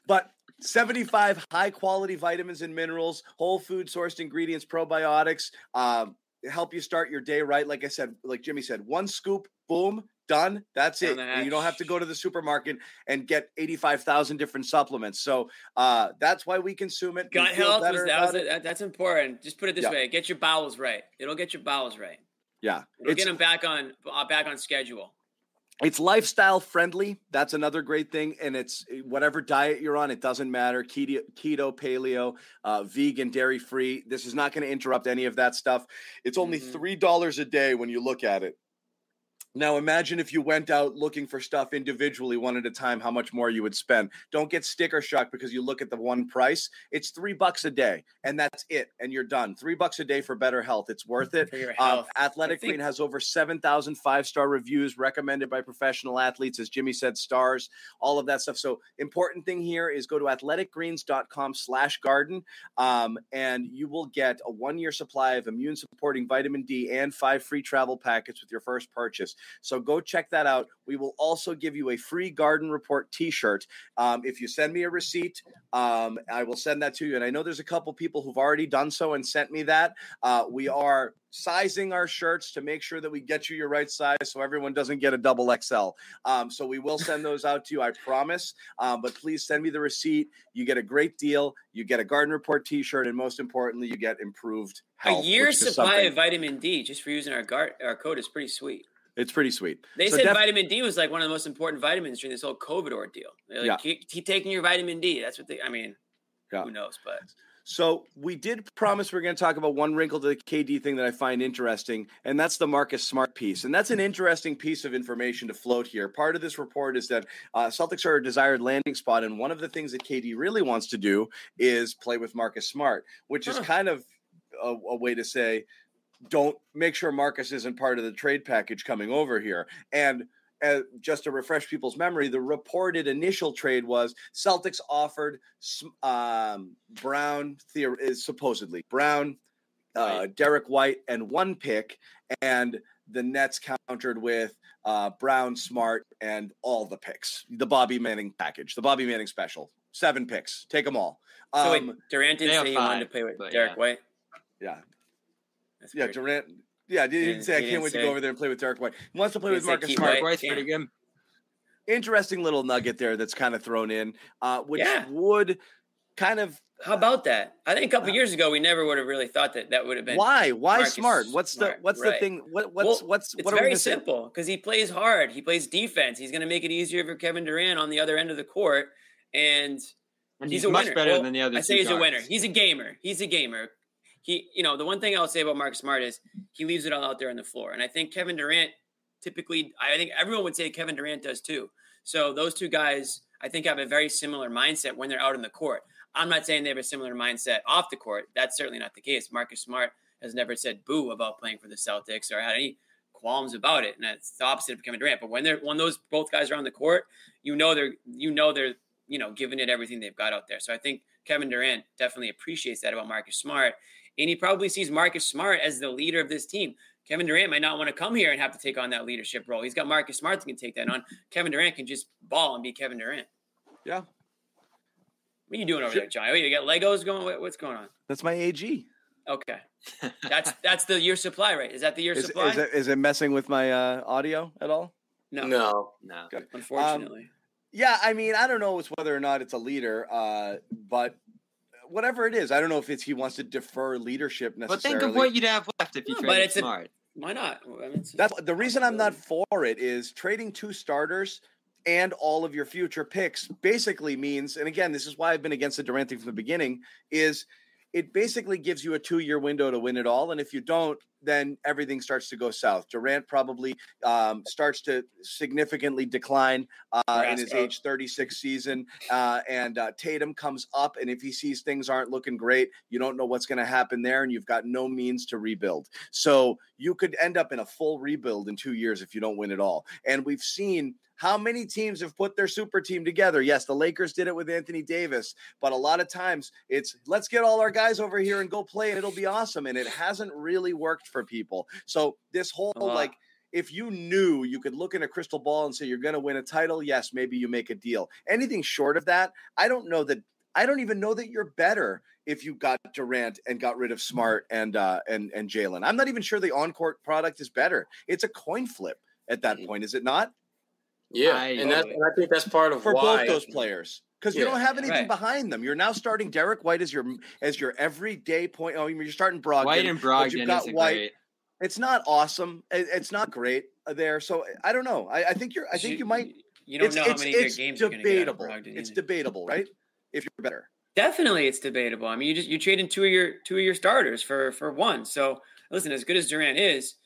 Speaker 1: but 75 high quality vitamins and minerals, whole food sourced ingredients, probiotics, um, help you start your day right. Like I said, like Jimmy said, one scoop, boom, done. That's it. you don't have to go to the supermarket and get 85,000 different supplements. So uh, that's why we consume it.
Speaker 2: Gut health was that was it. That's important. Just put it this
Speaker 1: Yeah.
Speaker 2: way: get your bowels right. It'll get your bowels right.
Speaker 1: Yeah.
Speaker 2: It'll
Speaker 1: It's,
Speaker 2: get them back on uh, back on schedule.
Speaker 1: It's lifestyle friendly. That's another great thing. And it's eh, whatever diet you're on, it doesn't matter. Keto, keto paleo, uh, vegan, dairy free. This is not going to interrupt any of that stuff. It's only
Speaker 2: Mhm.
Speaker 1: $3 a day when you look at it. Now imagine if you went out looking for stuff individually one at a time, how much more you would spend. Don't get sticker shock because you look at the one price. It's three bucks a day, and that's it, and you're done. Three bucks a day for better health. It's worth it. Um,
Speaker 2: health.
Speaker 1: Athletic
Speaker 2: think-
Speaker 1: Green has over 7,000 five star reviews recommended by professional athletes, as Jimmy said, stars, all of that stuff. So, important thing here is go to athleticgreens.com slash garden, um, and you will get a one year supply of immune supporting vitamin D and five free travel packets with your first purchase. So, go check that out. We will also give you a free garden report t shirt. Um, if you send me a receipt, um, I will send that to you. And I know there's a couple people who've already done so and sent me that. Uh, we are sizing our shirts to make sure that we get you your right size so everyone doesn't get a double XL. Um, so we will send those out to you, I promise. Um, but please send me the receipt. You get a great deal. You get a Garden Report t shirt. And most importantly, you get improved health.
Speaker 2: a year's supply of vitamin D just for using our guard, our code is pretty sweet.
Speaker 1: It's pretty sweet.
Speaker 2: They
Speaker 1: So
Speaker 2: said
Speaker 1: def-
Speaker 2: vitamin D was like one of the most important vitamins during this whole COVID ordeal. They're like,
Speaker 1: Yeah.
Speaker 2: keep, keep taking your vitamin D. That's what they. I mean,
Speaker 1: Yeah.
Speaker 2: who knows? But
Speaker 1: So we did promise we're going to talk about one wrinkle to the KD thing that I find interesting, and that's the Marcus Smart piece. And that's an interesting piece of information to float here. Part of this report is that uh, Celtics are a desired landing spot, and one of the things that KD really wants to do is play with Marcus Smart, which is kind of a, a way to say, don't make sure Marcus isn't part of the trade package coming over here. And uh, just to refresh people's memory, the reported initial trade was Celtics offered um, Brown, theor- is supposedly Brown, uh,
Speaker 2: Right.
Speaker 1: Derek White, and one pick, and the Nets countered with uh, Brown, Smart, and all the picks. The Bobby Manning package, the Bobby Manning special, seven picks, take them all.
Speaker 2: so
Speaker 1: Um,
Speaker 2: wait, Durant didn't say he wanted to play with Derek
Speaker 4: yeah.
Speaker 2: White.
Speaker 1: yeah,
Speaker 2: That's
Speaker 1: yeah,
Speaker 2: weird.
Speaker 1: Durant. Yeah, he didn't
Speaker 2: didn't-
Speaker 1: say I can't
Speaker 2: didn't
Speaker 1: wait to go over there and play with Derek White. He wants to play
Speaker 2: He
Speaker 1: with Marcus Smart.
Speaker 2: White.
Speaker 4: Royce
Speaker 2: Damn.
Speaker 4: pretty good.
Speaker 1: Interesting little nugget there that's kind of thrown in, uh, which
Speaker 2: Yeah.
Speaker 1: would kind of
Speaker 2: How about that? I think a couple years ago we never would have really thought that that would have been.
Speaker 1: Why? Why
Speaker 2: Marcus
Speaker 1: smart? What's the
Speaker 2: Smart,
Speaker 1: what's the thing? What what's
Speaker 2: Well,
Speaker 1: what's
Speaker 2: It's
Speaker 1: what are
Speaker 2: very
Speaker 1: missing?
Speaker 2: simple because he plays hard. He plays defense. He's going to make it easier for Kevin Durant on the other end of the court, and
Speaker 4: And
Speaker 2: he's,
Speaker 4: he's,
Speaker 2: a
Speaker 4: much
Speaker 2: winner.
Speaker 4: better
Speaker 2: Well,
Speaker 4: than the other
Speaker 2: I say
Speaker 4: two
Speaker 2: he's a winner. He's a gamer. He's a gamer. He, you know, the one thing I'll say about Marcus Smart is he leaves it all out there on the floor, and I think Kevin Durant typically, I think everyone would say Kevin Durant does too. So those two guys, I think, have a very similar mindset when they're out in the court. I'm not saying they have a similar mindset off the court. That's certainly not the case. Marcus Smart has never said boo about playing for the Celtics or had any qualms about it, and that's the opposite of Kevin Durant. But when they're when those both guys are on the court, you know they're you know they're you know, giving it everything they've got out there. So I think Kevin Durant definitely appreciates that about Marcus Smart. And he probably sees Marcus Smart as the leader of this team. Kevin Durant might not want to come here and have to take on that leadership role. He's got Marcus Smart that can take that on. Kevin Durant can just ball and be Kevin Durant.
Speaker 1: Yeah.
Speaker 2: What are you doing over there, John? Wait, you got Legos going? What's going on?
Speaker 1: That's my AG.
Speaker 2: Okay, that's that's the year supply, right? Is that the year
Speaker 1: Is,
Speaker 2: supply?
Speaker 1: is, it, is it messing with my uh, audio at all?
Speaker 2: no,
Speaker 3: No.
Speaker 4: No.
Speaker 1: Good.
Speaker 2: unfortunately.
Speaker 1: Yeah, I mean, I don't know whether or not it's a leader, uh, but whatever it is, I don't know if it's he wants to defer leadership necessarily.
Speaker 4: But think of what you'd have left if you
Speaker 2: No, but
Speaker 4: traded
Speaker 2: it's a-
Speaker 4: Smart.
Speaker 2: Why not? I mean, it's-
Speaker 1: That's the reason I'm not for it is trading two starters and all of your future picks basically means, and again, this is why I've been against the Durant thing from the beginning, is it basically gives you a two-year window to win it all. And if you don't, then everything starts to go south. Durant probably um, starts to significantly decline uh, in his age 36 season, uh, and uh, Tatum comes up. And if he sees things aren't looking great, you don't know what's going to happen there, and you've got no means to rebuild. So you could end up in a full rebuild in two years if you don't win it all. And we've seen how many teams have put their super team together. Yes, the Lakers did it with Anthony Davis, but a lot of times it's let's get all our guys over here and go play, and it'll be awesome. And it hasn't really worked for people. So this whole
Speaker 2: lot.
Speaker 1: like if you knew you could look in a crystal ball and say you're going to win a title, yes, maybe you make a deal. Anything short of that, I don't know that. I don't even know that you're better if you got Durant and got rid of Smart and uh, and and Jaylen. I'm not even sure the on court product is better. It's a coin flip at that
Speaker 3: Mhm.
Speaker 1: point, is it not?
Speaker 3: Yeah,
Speaker 4: I-
Speaker 3: and that's and I think that's part of
Speaker 1: For
Speaker 3: why
Speaker 1: both those players. Because you don't have anything
Speaker 2: Right.
Speaker 1: behind them. You're now starting Derrick White as your as your everyday point. Oh, you're starting Brogdon.
Speaker 4: White and
Speaker 1: but you've got
Speaker 4: isn't
Speaker 1: White.
Speaker 4: great.
Speaker 1: It's not awesome. It- It's not great there. So I don't know. I, I think you're. I think you might.
Speaker 2: You don't
Speaker 1: it's
Speaker 2: know how
Speaker 1: it's,
Speaker 2: many good
Speaker 1: it's
Speaker 2: games you're going to get. out of
Speaker 1: debatable.
Speaker 2: Brogdon
Speaker 1: It's debatable, right? If you're better.
Speaker 2: Definitely, it's debatable. I mean, you just you're trading two of your two of your starters for for one. So listen, as good as Durant is,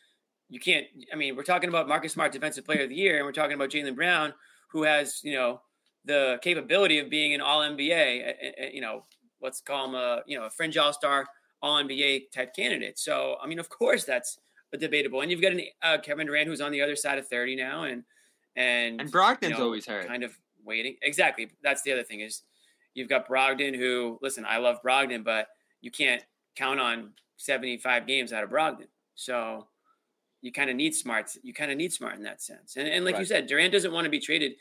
Speaker 2: you can't. I mean, we're talking about Marcus Smart, Defensive Player of the Year, and we're talking about Jaylen Brown, who has you know the capability of being an All NBA. You know, let's call him a you know a fringe All Star, All NBA type candidate. So I mean, of course, that's a debatable. And you've got an uh, Kevin Durant who's on the other side of thirty now, and and
Speaker 4: And Brogdon's
Speaker 2: you know,
Speaker 4: always hurt.
Speaker 2: kind of waiting. Exactly. That's the other thing is you've got Brogdon who listen, I love Brogdon, but you can't count on 75 games out of Brogdon. So you kind of need smart. You kind of need smart in that sense. And, and like you said, Durant doesn't want to be traded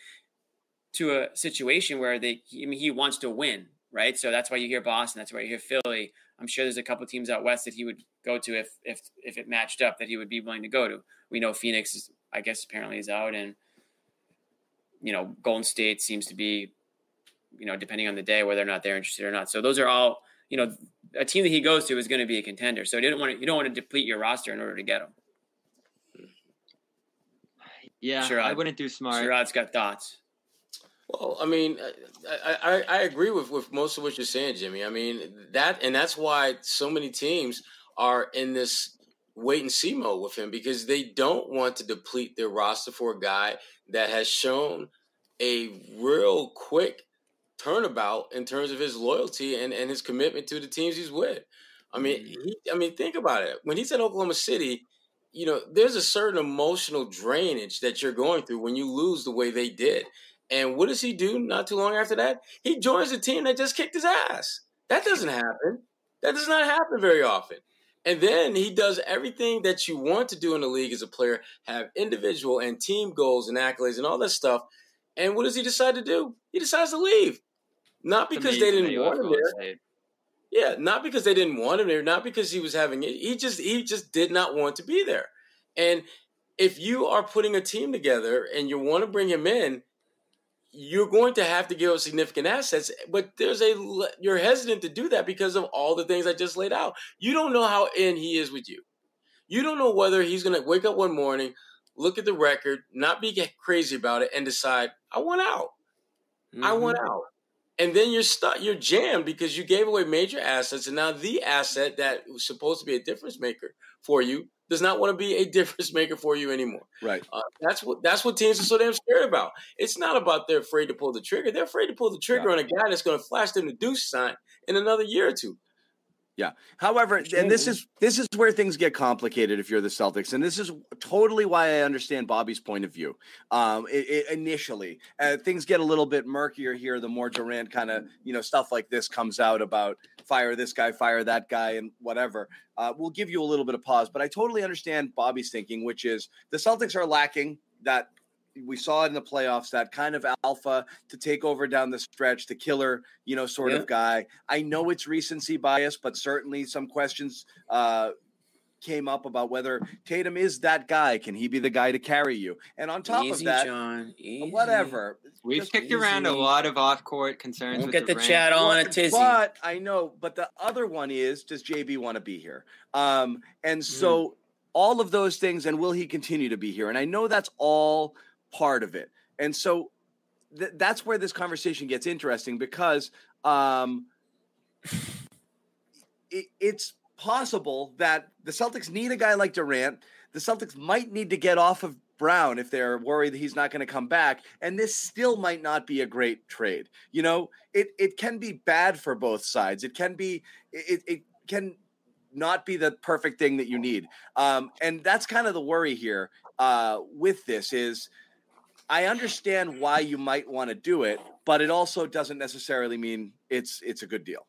Speaker 2: to a situation where they, I mean, he wants to win, right? So that's why you hear Boston. That's why you hear Philly. I'm sure there's a couple teams out west that he would go to if if if it matched up that he would be willing to go to. We know Phoenix is, I guess, apparently is out, and you know, Golden State seems to be, you know, depending on the day whether or not they're interested or not. So those are all, you know, a team that he goes to is going to be a contender. So you didn't want to, you don't want to deplete your roster in order to get him.
Speaker 4: Yeah,
Speaker 2: Sure,
Speaker 4: I
Speaker 2: I-
Speaker 4: wouldn't do Smart.
Speaker 2: Sherrod's got thoughts.
Speaker 3: Well, I mean, I, I, I agree with, with most of what you're saying, Jimmy. I mean, that, and that's why so many teams are in this wait and see mode with him because they don't want to deplete their roster for a guy that has shown a real quick turnabout in terms of his loyalty and, and his commitment to the teams he's with. I mean, mm-hmm. he, I mean, think about it. When he's in Oklahoma City, you know, there's a certain emotional drainage that you're going through when you lose the way they did. And what does he do not too long after that? He joins a team that just kicked his ass. That doesn't happen. That does not happen very often. And then he does everything that you want to do in the league as a player, have individual and team goals and accolades and all that stuff. And what does he decide to do? He decides to leave. Not because
Speaker 4: me-
Speaker 3: they didn't want him there. Yeah, not because they didn't want him there, not because he was having it. He just he just did not want to be there. And if you are putting a team together and you want to bring him in, you're going to have to give up significant assets. But there's a you're hesitant to do that because of all the things I just laid out. You don't know how in he is with you. You don't know whether he's going to wake up one morning, look at the record, not be crazy about it, and decide I want out. I
Speaker 2: Mm-hmm.
Speaker 3: want out. And then you're stuck, you're jammed because you gave away major assets, and now the asset that was supposed to be a difference maker for you does not want to be a difference maker for you anymore.
Speaker 1: Right.
Speaker 3: Uh, that's what that's what teams are so damn scared about. It's not about they're afraid to pull the trigger. They're afraid to pull the trigger on a guy that's going to flash them the deuce sign in another year or two.
Speaker 1: Yeah. However, and this is this is where things get complicated if you're the Celtics, and this is totally why I understand Bobby's point of view. Um, it, it, initially, uh, things get a little bit murkier here the more Durant kind of you know stuff like this comes out about fire this guy, fire that guy, and whatever. Uh, we'll give you a little bit of pause, but I totally understand Bobby's thinking, which is the Celtics are lacking that we saw it in the playoffs that kind of alpha to take over down the stretch, the killer, you know, sort yeah. of guy. I know it's recency bias, but certainly some questions uh, came up about whether Tatum is that guy. Can he be the guy to carry you? And on top
Speaker 2: easy,
Speaker 1: of that,
Speaker 2: John,
Speaker 1: whatever.
Speaker 4: We've kicked easy. around a lot of off-court concerns.
Speaker 2: Don't get the chat all on a tizzy.
Speaker 1: But I know. But the other one is, does JB want to be here? Um, and so. Mm. All of those things, and will he continue to be here? And I know that's all part of it. And so th- that's where this conversation gets interesting because um, it, it's possible that the Celtics need a guy like Durant. The Celtics might need to get off of Brown if they're worried that he's not going to come back. And this still might not be a great trade. You know, it, it can be bad for both sides. It can be, it, it can not be the perfect thing that you need. Um, and that's kind of the worry here uh, with this is – I understand why you might want to do it, but it also doesn't necessarily mean it's it's a good deal.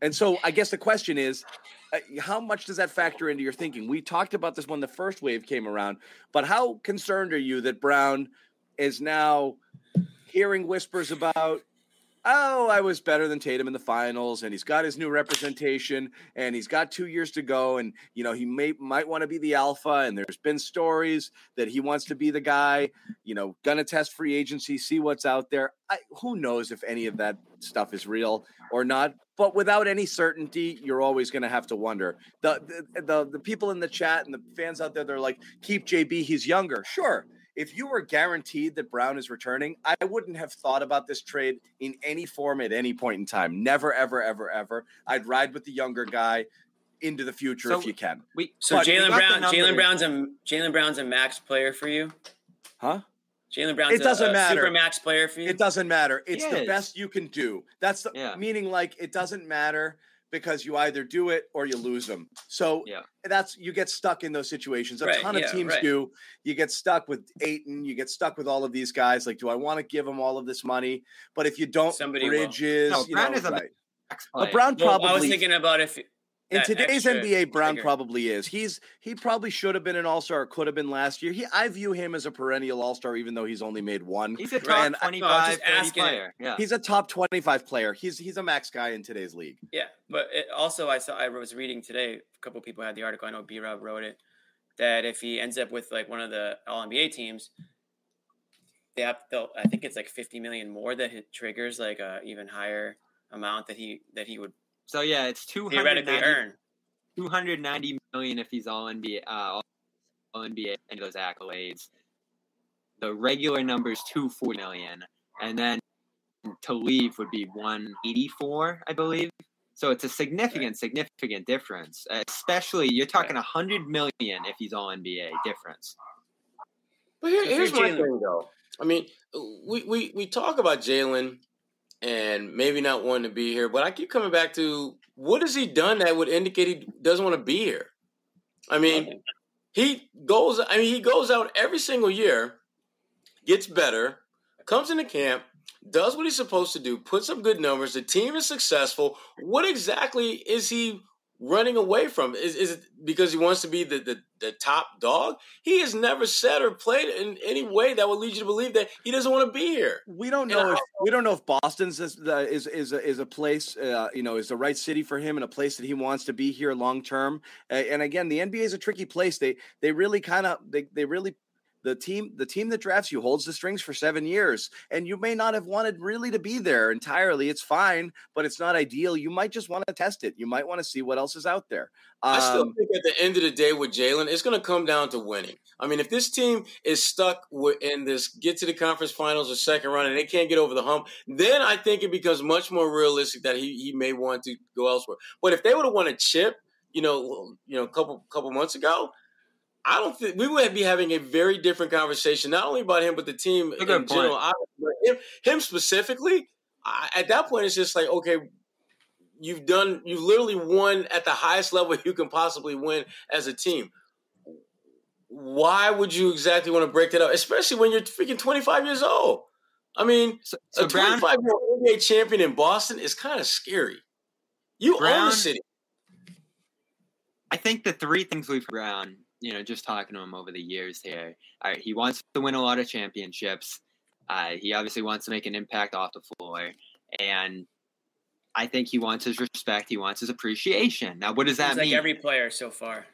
Speaker 1: And so I guess the question is uh, how much does that factor into your thinking? We talked about this when the first wave came around, but how concerned are you that Brown is now hearing whispers about oh, I was better than Tatum in the finals, and he's got his new representation, and he's got two years to go, and you know he may might want to be the alpha, and there's been stories that he wants to be the guy, you know, gonna test free agency, see what's out there. I, who knows if any of that stuff is real or not? But without any certainty, you're always going to have to wonder. The, the the the people in the chat and the fans out there, they're like, "Keep JB, he's younger." Sure, if you were guaranteed that Brown is returning, I wouldn't have thought about this trade in any form at any point in time. Never, ever, ever, ever. I'd ride with the younger guy into the future so if you can.
Speaker 2: We, so Jaylen Brown, Jaylen Brown's a Jaylen Brown's a max player for you,
Speaker 1: huh?
Speaker 2: Jaylen Brown's it doesn't a, a matter. super max player for you.
Speaker 1: It doesn't matter. It's the best you can do. That's the yeah. meaning. Like it doesn't matter because you either do it or you lose them. So yeah. that's you get stuck in those situations. A right, ton of yeah, teams right. do. You get stuck with Ayton. You get stuck with all of these guys. Like, do I want to give them all of this money? But if you don't, Somebody Bridges, will. no, Brown know, is a, right. a Brown probably. Well,
Speaker 2: I was thinking about if
Speaker 1: in today's NBA, Brown figure. probably is. He's he probably should have been an All Star, could have been last year. He, I view him as a perennial All Star, even though he's only made one.
Speaker 4: He's a top twenty five player.
Speaker 1: Yeah, he's a top twenty five player. He's he's a max guy in today's league.
Speaker 2: Yeah, but it, also I saw I was reading today. A couple people had the article. I know B Rob wrote it. That if he ends up with like one of the All NBA teams, they have. They'll, I think it's like fifty million more that it triggers like a even higher amount that he that he would
Speaker 4: so yeah, it's two
Speaker 2: theoretically earn
Speaker 4: 290 million if he's all NBA, uh, all NBA any of those accolades. The regular number is 240 million, and then to leave would be 184, I believe. So it's a significant, right. significant difference. Especially, you're talking right. 100 million if he's all NBA difference.
Speaker 3: But here, here's my thing, though. I mean, we, we, we talk about Jaylen and maybe not wanting to be here. But I keep coming back to what has he done that would indicate he doesn't want to be here? I mean, he goes. I mean, he goes out every single year, gets better, comes into camp, does what he's supposed to do, puts up good numbers. The team is successful. What exactly is he running away from? Is, is it because he wants to be the, the, the, top dog? He has never said or played in any way that would lead you to believe that he doesn't want to be here.
Speaker 1: We don't know. If, we don't know if Boston's is is is a, is a place uh, you know is the right city for him and a place that he wants to be here long term. Uh, and again, the NBA is a tricky place. They they really kind of they they really the team the team that drafts you holds the strings for seven years and you may not have wanted really to be there entirely it's fine but it's not ideal you might just want to test it you might want to see what else is out there.
Speaker 3: Um, i still um, think at the end of the day with jaylen it's going to come down to winning. I mean if this team is stuck in this get to the conference finals or second round and they can't get over the hump then i think it becomes much more realistic that he, he may want to go elsewhere. But if they would have won a chip you know you know a couple couple months ago I don't think we would be having a very different conversation, not only about him but the team in point. general. I, him, him specifically, I, at that point, it's just like, okay, you've done you've literally won at the highest level you can possibly win as a team. Why would you exactly want to break that up, especially when you're freaking 25 years old? I mean,
Speaker 4: So, so
Speaker 3: a
Speaker 4: Brown,
Speaker 3: 25 year old NBA champion in Boston is kind of scary. You own
Speaker 4: Brown-
Speaker 3: the city.
Speaker 4: I think the three things we've Brown, you know, just talking to him over the years here. All right, he wants to win a lot of championships. Uh, he obviously wants to make an impact off the floor, and I think he wants his respect. He wants his appreciation. Now, what does that
Speaker 2: It's
Speaker 4: mean?
Speaker 2: like every player so far.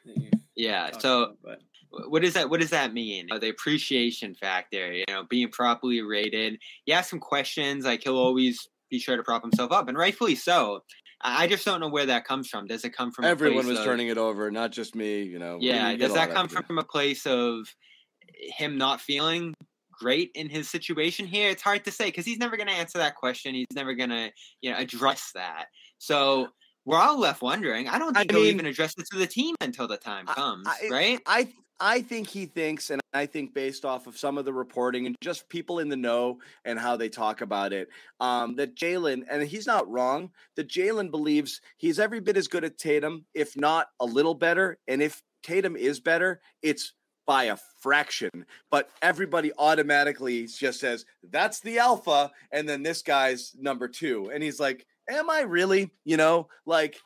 Speaker 4: yeah. So,
Speaker 2: about,
Speaker 4: what does that what does that mean Uh, the appreciation factor you know being properly rated you ask him questions like he'll always be sure to prop himself up and rightfully so i I just don't know where that comes from does it come from a
Speaker 1: Everyone was
Speaker 4: of-
Speaker 1: turning it over, not just me. You know.
Speaker 4: yeah does that come
Speaker 1: yeah.
Speaker 4: from a place of him not feeling great in his situation here it's hard to say because he's never going to answer that question he's never going to you know address that so we're all left wondering i don't
Speaker 1: I
Speaker 4: think he'll
Speaker 1: mean-
Speaker 4: even address it to the team until the time
Speaker 1: I-
Speaker 4: comes
Speaker 1: I-
Speaker 4: right
Speaker 1: I I think he thinks, and I think based off of some of the reporting and just people in the know and how they talk about it, um, that Jaylen, and he's not wrong, that Jaylen believes he's every bit as good at Tatum, if not a little better. And if Tatum is better, it's by a fraction. But everybody automatically just says, that's the alpha. And then this guy's number two. And he's like, Am I really? You know, like,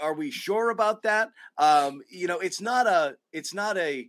Speaker 1: are we sure about that? Um, you know, it's not a, it's not a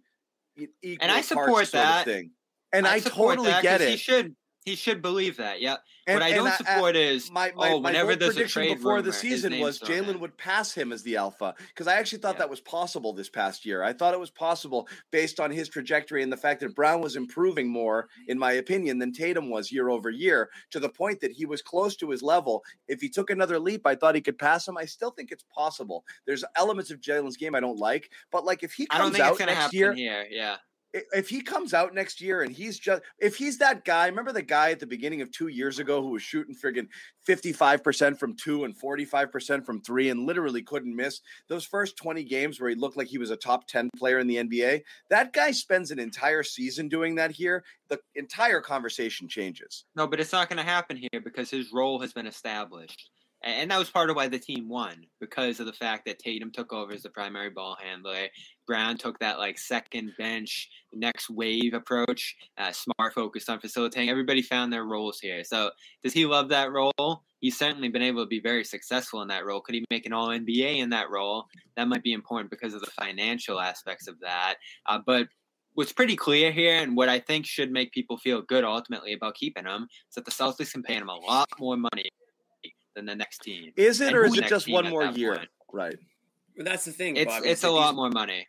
Speaker 1: equal
Speaker 4: I
Speaker 1: parts
Speaker 4: support that.
Speaker 1: thing. And I,
Speaker 4: support
Speaker 1: totally get it.
Speaker 4: He should he should believe that. Yeah.
Speaker 1: And-
Speaker 4: what I don't
Speaker 1: I- I-
Speaker 4: support is
Speaker 1: my, my,
Speaker 4: oh,
Speaker 1: my
Speaker 4: whenever there's a
Speaker 1: prediction
Speaker 4: trade
Speaker 1: before
Speaker 4: rumor,
Speaker 1: the season was
Speaker 4: Jaylen
Speaker 1: would pass him as the alpha because I actually thought
Speaker 4: Yeah.
Speaker 1: that was possible this past year. I thought it was possible based on his trajectory and the fact that Brown was improving more, in my opinion, than Tatum was year over year to the point that he was close to his level. If he took another leap, I thought he could pass him. I still think it's possible. There's elements of Jaylen's game I don't like, but like if he
Speaker 4: I don't
Speaker 1: comes
Speaker 4: think
Speaker 1: out next
Speaker 4: happen
Speaker 1: year,
Speaker 4: here. Yeah.
Speaker 1: If he comes out next year and he's just if he's that guy, remember the guy at the beginning of two years ago who was shooting friggin' 55% from two and 45% from three and literally couldn't miss those first 20 games where he looked like he was a top 10 player in the NBA. That guy spends an entire season doing that here. The entire conversation changes.
Speaker 4: No, but it's not going to happen here because his role has been established. And that was part of why the team won because of the fact that Tatum took over as the primary ball handler. Brown took that like second bench, next wave approach. Uh, Smart focused on facilitating. Everybody found their roles here. So does he love that role? He's certainly been able to be very successful in that role. Could he make an All NBA in that role? That might be important because of the financial aspects of that. Uh, but what's pretty clear here, and what I think should make people feel good ultimately about keeping him, is that the Celtics can pay him a lot more money than the next team.
Speaker 1: Is it
Speaker 4: And
Speaker 1: or is it just one more year?
Speaker 4: point?
Speaker 1: Right.
Speaker 2: But that's the thing.
Speaker 4: It's
Speaker 2: Bobby,
Speaker 4: it's
Speaker 2: is
Speaker 4: a
Speaker 2: that
Speaker 4: lot
Speaker 2: these-
Speaker 4: more money.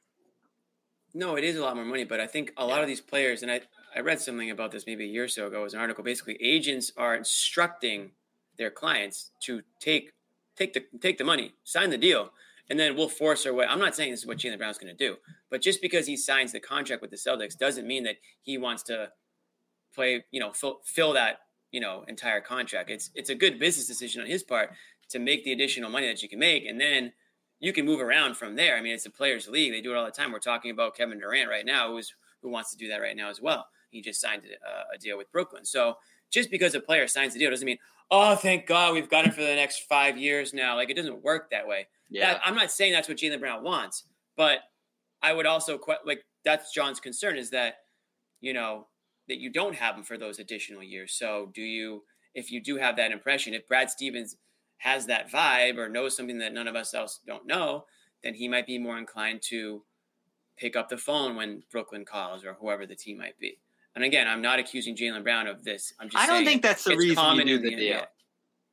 Speaker 2: No, it is a lot more money, but I think a lot of these players, and I, I read something about this maybe a year or so ago, it was an article. Basically, agents are instructing their clients to take take the take the money, sign the deal, and then we'll force our way. I'm not saying this is what Jaylen Brown's going to do, but just because he signs the contract with the Celtics doesn't mean that he wants to play, you know, fill, fill that, you know, entire contract. It's it's a good business decision on his part to make the additional money that you can make, and then you can move around from there. I mean, it's a players' league; they do it all the time. We're talking about Kevin Durant right now, who's who wants to do that right now as well. He just signed a, a deal with Brooklyn. So just because a player signs a deal doesn't mean, oh, thank God we've got him for the next five years now. Like it doesn't work that way.
Speaker 4: Yeah.
Speaker 2: That, I'm not saying that's what Jaylen Brown wants, but I would also que- like that's John's concern is that you know that you don't have him for those additional years. So do you? If you do have that impression, if Brad Stevens has that vibe or knows something that none of us else don't know, then he might be more inclined to pick up the phone when Brooklyn calls or whoever the team might be. And again, I'm not accusing Jaylen Brown of this. I'm just
Speaker 4: I don't think that's the reason you do the
Speaker 2: the
Speaker 4: deal.
Speaker 2: NBA.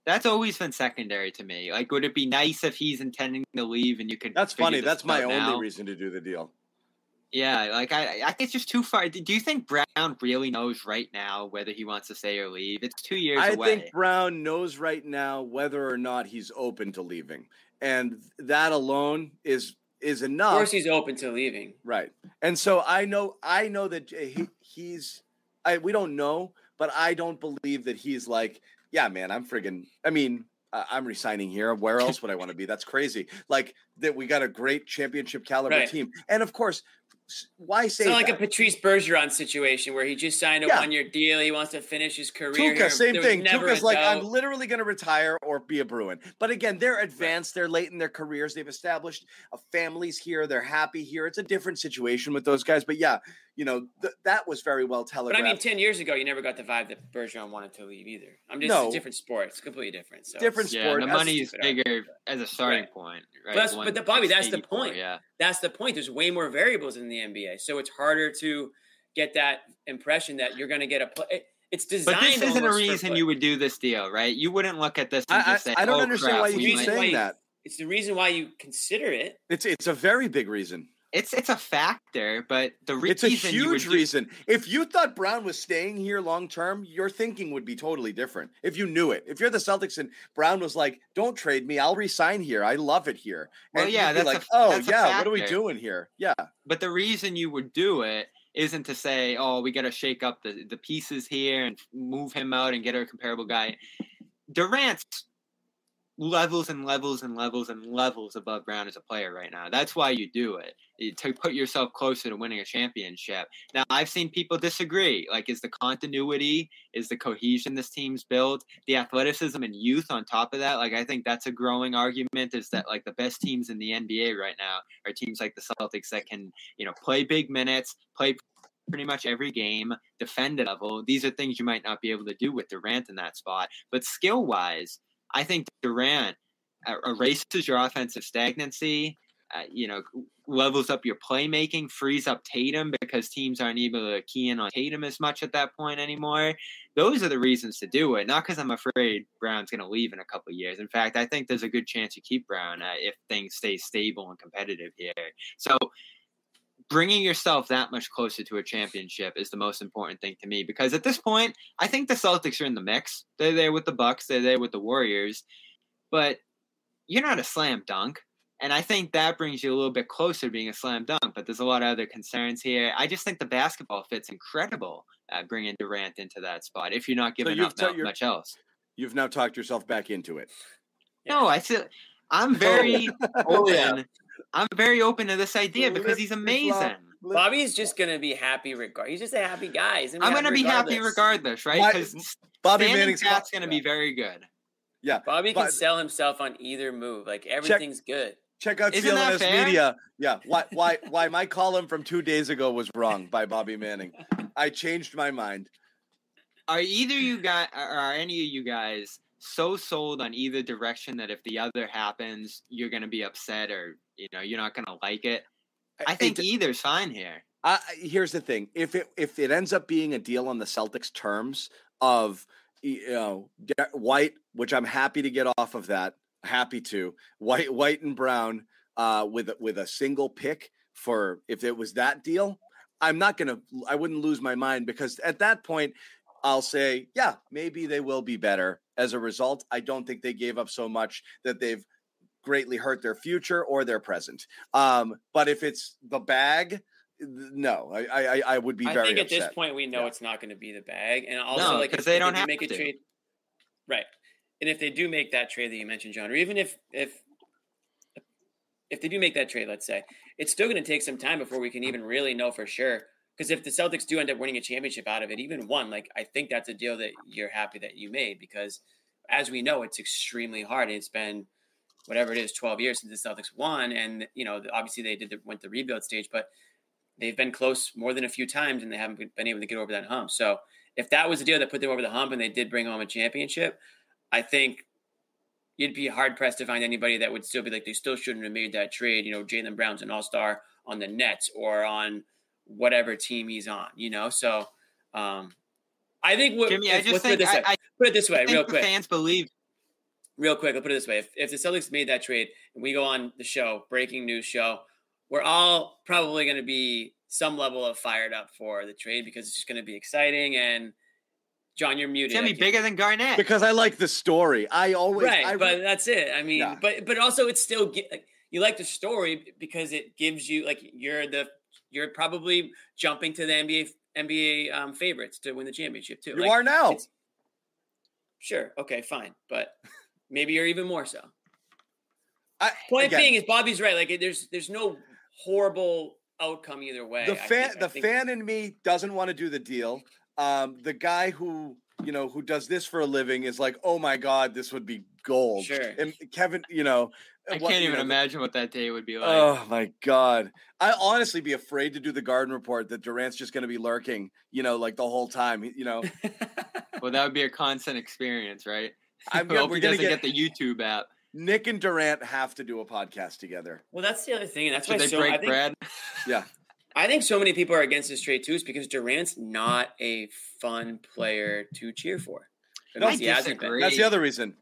Speaker 4: That's always been secondary to me. Like, would it be nice if he's intending to leave and you could?
Speaker 1: That's funny.
Speaker 4: this
Speaker 1: That's my only
Speaker 4: now?
Speaker 1: reason to do the deal.
Speaker 4: Yeah, like I, I think it's just too far. Do you think Brown really knows right now whether he wants to stay or leave? It's two years
Speaker 1: I
Speaker 4: away.
Speaker 1: think Brown knows right now whether or not he's open to leaving, and that alone is is enough.
Speaker 2: Of course, he's open to leaving.
Speaker 1: Right. And so I know I know that he, he's I we don't know, but I don't believe that he's like, yeah, man, I'm friggin' I mean, I- I'm resigning here. Where else would I want to be? That's crazy. Like that we got a great championship caliber
Speaker 2: Right.
Speaker 1: team. And of course, why say
Speaker 2: So like
Speaker 1: that?
Speaker 2: a Patrice Bergeron situation where he just signed a
Speaker 1: Yeah.
Speaker 2: one year deal. He wants to finish his career. here.
Speaker 1: Tuukka, same
Speaker 2: There
Speaker 1: thing.
Speaker 2: Tuukka's
Speaker 1: like,
Speaker 2: doubt.
Speaker 1: I'm literally going to retire or be a Bruin. But again, they're advanced. They're late in their careers. They've established a families here. They're happy here. It's a different situation with those guys. But yeah, you know, th- that was very well
Speaker 2: But. I mean, ten years ago, you never got the vibe that Bergeron wanted to leave either. I'm just
Speaker 1: No.
Speaker 2: it's a different sport. It's completely different. So
Speaker 1: Different
Speaker 4: Yeah,
Speaker 1: sport.
Speaker 4: the money is bigger as a starting
Speaker 2: right.
Speaker 4: point, right?
Speaker 2: But that's- but the- Bobby, that's the point.
Speaker 4: Yeah,
Speaker 2: that's the point. There's way more variables in the NBA, so it's harder to get that impression that you're going to get a play. It's designed.
Speaker 4: but this isn't a reason you would do this deal, right? You wouldn't look at this and
Speaker 1: I,
Speaker 4: just say,
Speaker 1: I, I don't
Speaker 4: "Oh,
Speaker 1: understand
Speaker 4: crap,
Speaker 1: why you
Speaker 4: we
Speaker 1: keep
Speaker 2: might-
Speaker 1: saying
Speaker 2: why
Speaker 1: that.
Speaker 2: It's the reason why you consider it.
Speaker 1: It's it's a very big reason.
Speaker 4: It's it's a factor, but the
Speaker 1: It's
Speaker 4: reason
Speaker 1: a
Speaker 4: you would
Speaker 1: huge
Speaker 4: do-
Speaker 1: reason. If you thought Brown was staying here long term, your thinking would be totally different. If you knew it, if you're the Celtics and Brown was like, "Don't trade me, I'll resign here. I love it here."
Speaker 4: Well,
Speaker 1: And
Speaker 4: yeah,
Speaker 1: you'd be
Speaker 4: that's a-
Speaker 1: like, "Oh
Speaker 4: that's
Speaker 1: yeah, what are we doing here?" Yeah,
Speaker 4: But the reason you would do it isn't to say, "Oh, we got to shake up the the pieces here and move him out and get a comparable guy." Durant's levels and levels and levels and levels above Brown as a player right now. That's why you do it eh, to put yourself closer to winning a championship. Now, I've seen people disagree. Like, is the continuity, is the cohesion this team's built, the athleticism and youth on top of that? Like, I think that's a growing argument. Is that like the best teams in the NBA right now are teams like the Celtics that can, you know, play big minutes, play pretty much every game, defend level. These are things you might not be able to do with Durant in that spot. But skill wise, I think Durant uh, erases your offensive stagnancy. Uh, you know, levels up your playmaking, frees up Tatum because teams aren't able to key in on Tatum as much at that point anymore. Those are the reasons to do it. Not because I'm afraid Brown's going to leave in a couple years. In fact, I think there's a good chance you keep Brown uh, if things stay stable and competitive here. So bringing yourself that much closer to a championship is the most important thing to me because at this point, I think the Celtics are in the mix. They're there with the Bucks, they're there with the Warriors, but you're not a slam dunk. And I think that brings you a little bit closer to being a slam dunk, but there's a lot of other concerns here. I just think the basketball fit's incredible uh, bringing Durant into that spot if you're not giving
Speaker 1: you've
Speaker 4: up
Speaker 1: t-
Speaker 4: not much else.
Speaker 1: you've now talked yourself back into it.
Speaker 4: No, I feel I'm very
Speaker 3: Oh, yeah.
Speaker 4: open. I'm very open to this idea because he's
Speaker 1: Lip-
Speaker 4: amazing.
Speaker 2: Bobby's just going to be happy regard. He's just a happy guy. He's
Speaker 4: I'm gonna be happy regardless, right? Because
Speaker 1: Bobby
Speaker 4: standing
Speaker 1: Manning's
Speaker 4: pat's gonna be very good.
Speaker 1: Yeah,
Speaker 2: Bobby can
Speaker 1: but-
Speaker 2: sell himself on either move. Like everything's good.
Speaker 1: check out
Speaker 4: Isn't
Speaker 1: CLNS? Media. Yeah, why why why my column from two days ago was wrong by Bobby Manning. I changed my mind.
Speaker 4: Are either you guys, are any of you guys so sold on either direction that if the other happens, you're gonna be upset or you know you're not gonna like it? I think
Speaker 1: It-
Speaker 4: either's fine here.
Speaker 1: I- here's the thing: if it if it ends up being a deal on the Celtics' terms of you know White, which I'm happy to get off of that, happy to White, White and Brown uh, with a- with a single pick for if it was that deal, I'm not gonna I wouldn't lose my mind because at that point I'll say yeah maybe they will be better as a result. I don't think they gave up so much that they've greatly hurt their future or their present. Um, but if it's the bag, no, I I, I would be
Speaker 2: I
Speaker 1: very
Speaker 2: think at
Speaker 1: upset.
Speaker 2: this point we know
Speaker 1: Yeah.
Speaker 2: it's not going to be the bag, and also
Speaker 4: No,
Speaker 2: like
Speaker 4: 'cause
Speaker 2: if-
Speaker 4: they don't
Speaker 2: do
Speaker 4: have
Speaker 2: make a trade, right? And if they do make that trade that you mentioned, John, or even if if if they do make that trade, let's say it's still going to take some time before we can even really know for sure. Because if the Celtics do end up winning a championship out of it, even one, like I think that's a deal that you're happy that you made because, as we know, it's extremely hard. It's been whatever it is, 12 years since the Celtics won, and you know obviously they did the, went the rebuild stage, but they've been close more than a few times and they haven't been- able to get over that hump. So if that was the deal that put them over the hump and they did bring home a championship, I think you'd be hard pressed to find anybody that would still be like they still shouldn't have made that trade. You know, Jaylen Brown's an all star on the Nets or on whatever team he's on. You know, so um, I think what,
Speaker 4: Jimmy, I just
Speaker 2: let's put it
Speaker 4: think
Speaker 2: this
Speaker 4: I,
Speaker 2: way.
Speaker 4: I
Speaker 2: Put it this way, real quick
Speaker 4: fans believe
Speaker 2: real quick, I'll put it this way: if, if the Celtics made that trade and we go on the show, breaking news show, we're all probably going to be some level of fired up for the trade because it's just going to be exciting. And John, you're muted.
Speaker 4: it's gonna be bigger than Garnett.
Speaker 1: because I like the story. I always
Speaker 2: right?
Speaker 1: I,
Speaker 2: but that's it. I mean,
Speaker 1: Yeah.
Speaker 2: but but also it's still like, you like the story because it gives you like you're the you're probably jumping to the NBA NBA um, favorites to win the championship too.
Speaker 1: you
Speaker 2: Like,
Speaker 1: are now.
Speaker 2: Sure. Okay. Fine. But maybe you're even more so.
Speaker 1: I,
Speaker 2: Point
Speaker 1: again,
Speaker 2: being is Bobby's right. Like there's there's no horrible outcome either way.
Speaker 1: the fan,
Speaker 2: think-
Speaker 1: the fan in me doesn't want to do the deal. Um, the guy who you know who does this for a living is like, oh my god, this would be gold.
Speaker 2: Sure.
Speaker 1: And Kevin, you know,
Speaker 4: I
Speaker 1: what-
Speaker 4: can't
Speaker 1: you
Speaker 4: even
Speaker 1: know,
Speaker 4: imagine what that day would be like.
Speaker 1: Oh my god! I honestly be afraid to do the garden report that Durant's just going to be lurking, you know, like the whole time. You know,
Speaker 4: well, that would be a constant experience, right?
Speaker 1: I'm
Speaker 4: I
Speaker 1: gonna,
Speaker 4: hope
Speaker 1: we're
Speaker 4: he doesn't
Speaker 1: get,
Speaker 4: get, the YouTube app.
Speaker 1: Nick and Durant have to do a podcast together.
Speaker 2: well, that's the other thing, and that's
Speaker 4: Should
Speaker 2: why
Speaker 4: they
Speaker 2: so,
Speaker 4: break
Speaker 2: I think,
Speaker 4: bread?
Speaker 1: Yeah,
Speaker 2: I think so many people are against this trade too, is because Durant's not a fun player to cheer for.
Speaker 1: No,
Speaker 2: least he
Speaker 4: I
Speaker 2: hasn't
Speaker 4: disagree.
Speaker 1: that's the other reason.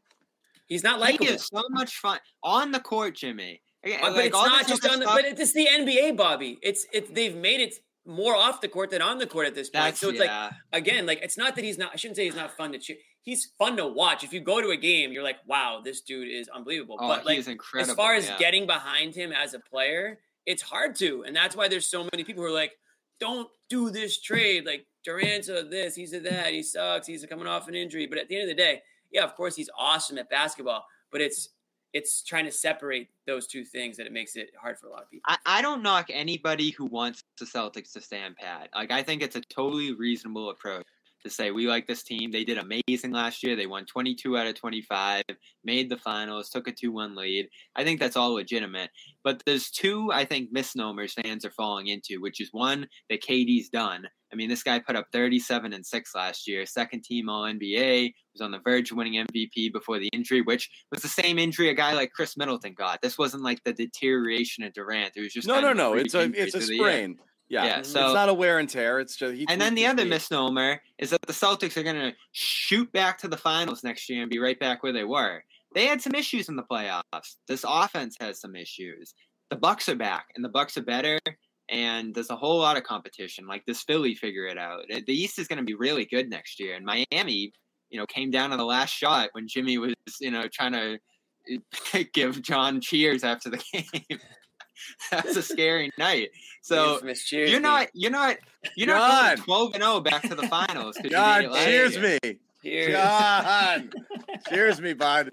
Speaker 2: He's not
Speaker 4: He
Speaker 2: likable.
Speaker 4: gives so much fun on the court, Jimmy. Again,
Speaker 2: But, but
Speaker 4: like,
Speaker 2: it's not just on the.
Speaker 4: stuff-
Speaker 2: But it's the NBA, Bobby. It's it. They've made it more off the court than on the court at this point.
Speaker 4: That's
Speaker 2: so it's like again, like it's not that he's not. I shouldn't say he's not fun to cheer. He's fun to watch. If you go to a game, you're like, wow, this dude is unbelievable.
Speaker 4: oh,
Speaker 2: but like
Speaker 4: he's incredible.
Speaker 2: as far as
Speaker 4: yeah.
Speaker 2: getting behind him as a player, it's hard to, and that's why there's so many people who are like, don't do this trade. Like Durant's a this, he's a that, he sucks, he's coming off an injury. But at the end of the day, yeah, of course he's awesome at basketball, but it's it's trying to separate those two things that it makes it hard for a lot of people.
Speaker 4: I, I don't knock anybody who wants the Celtics to stand pat. Like I think it's a totally reasonable approach to say we like this team. They did amazing last year. They won 22 out of 25, made the finals, took a 2-1 lead. I think that's all legitimate. But there's two I think misnomers fans are falling into, which is one that KD's done. I mean, this guy put up 37 and 6 last year, second team all NBA, was on the verge of winning MVP before the injury, which was the same injury a guy like Khris Middleton got. This wasn't like the deterioration of Durant. It was just
Speaker 1: No, no,
Speaker 4: of
Speaker 1: no. It's a it's a sprain. Yeah,
Speaker 4: Yeah,
Speaker 1: it's not a wear and tear. It's just he
Speaker 4: And then the other misnomer is that the Celtics are going to shoot back to the finals next year and be right back where they were. They had some issues in the playoffs. This offense has some issues. The Bucks are back, and the Bucks are better. And there's a whole lot of competition. Like this Philly figure it out. The East is going to be really good next year. And Miami, you know, came down to the last shot when Jimmy was, you know, trying to eh, give John cheers after the game. That's a scary night. So you're not you're not you're not
Speaker 1: John.
Speaker 4: going twelve and zero back to the finals. 'cause you
Speaker 1: God,
Speaker 4: made it
Speaker 1: cheers me.
Speaker 2: Cheers.
Speaker 1: God, cheers me, bud.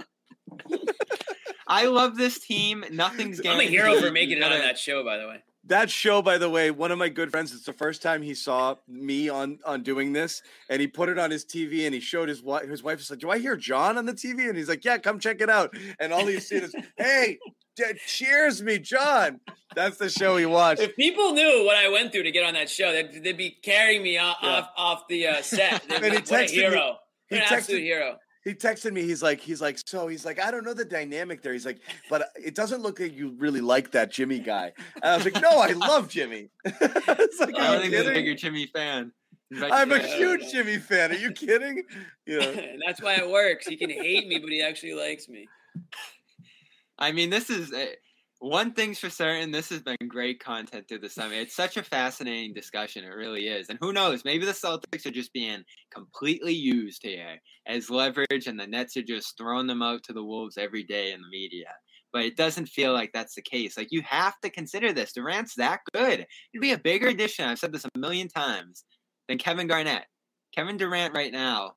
Speaker 4: I love this team. Nothing's
Speaker 2: I'm a hero for making it on
Speaker 4: gotta-
Speaker 2: that show, by the way.
Speaker 1: That show, by the way, one of my good friends. It's the first time he saw me on on doing this, and he put it on his TV, and he showed his wife. His wife was like, "Do I hear John on the TV?" And he's like, "Yeah, come check it out." And all he's seen is, "Hey, d- cheers me, John." That's the show he watched.
Speaker 2: If people knew what I went through to get on that show, they'd, they'd be carrying me off
Speaker 1: Yeah.
Speaker 2: off, off the uh, set. They'd be
Speaker 1: And he
Speaker 2: like, what a
Speaker 1: texted me-
Speaker 2: hero.
Speaker 1: he
Speaker 2: What an
Speaker 1: texted-
Speaker 2: absolute hero.
Speaker 1: He texted me. He's like, he's like, so he's like, I don't know the dynamic there. He's like, but it doesn't look like you really like that Jimmy guy. And I was like, no, I love Jimmy. it's like,
Speaker 4: I don't
Speaker 1: you
Speaker 4: think he's a bigger Jimmy fan. But
Speaker 1: I'm a
Speaker 4: yeah.
Speaker 1: huge Jimmy fan. Are you kidding? Yeah,
Speaker 2: and that's why it works. He can hate me, but he actually likes me.
Speaker 4: I mean, this is uh, one thing's for certain. This has been great content through the summer. It's such a fascinating discussion. It really is. And who knows? Maybe the Celtics are just being completely used here as leverage, and the Nets are just throwing them out to the wolves every day in the media. But it doesn't feel like that's the case. Like you have to consider this. Durant's that good. It'd be a bigger addition. I've said this a million times than Kevin Garnett. Kevin Durant right now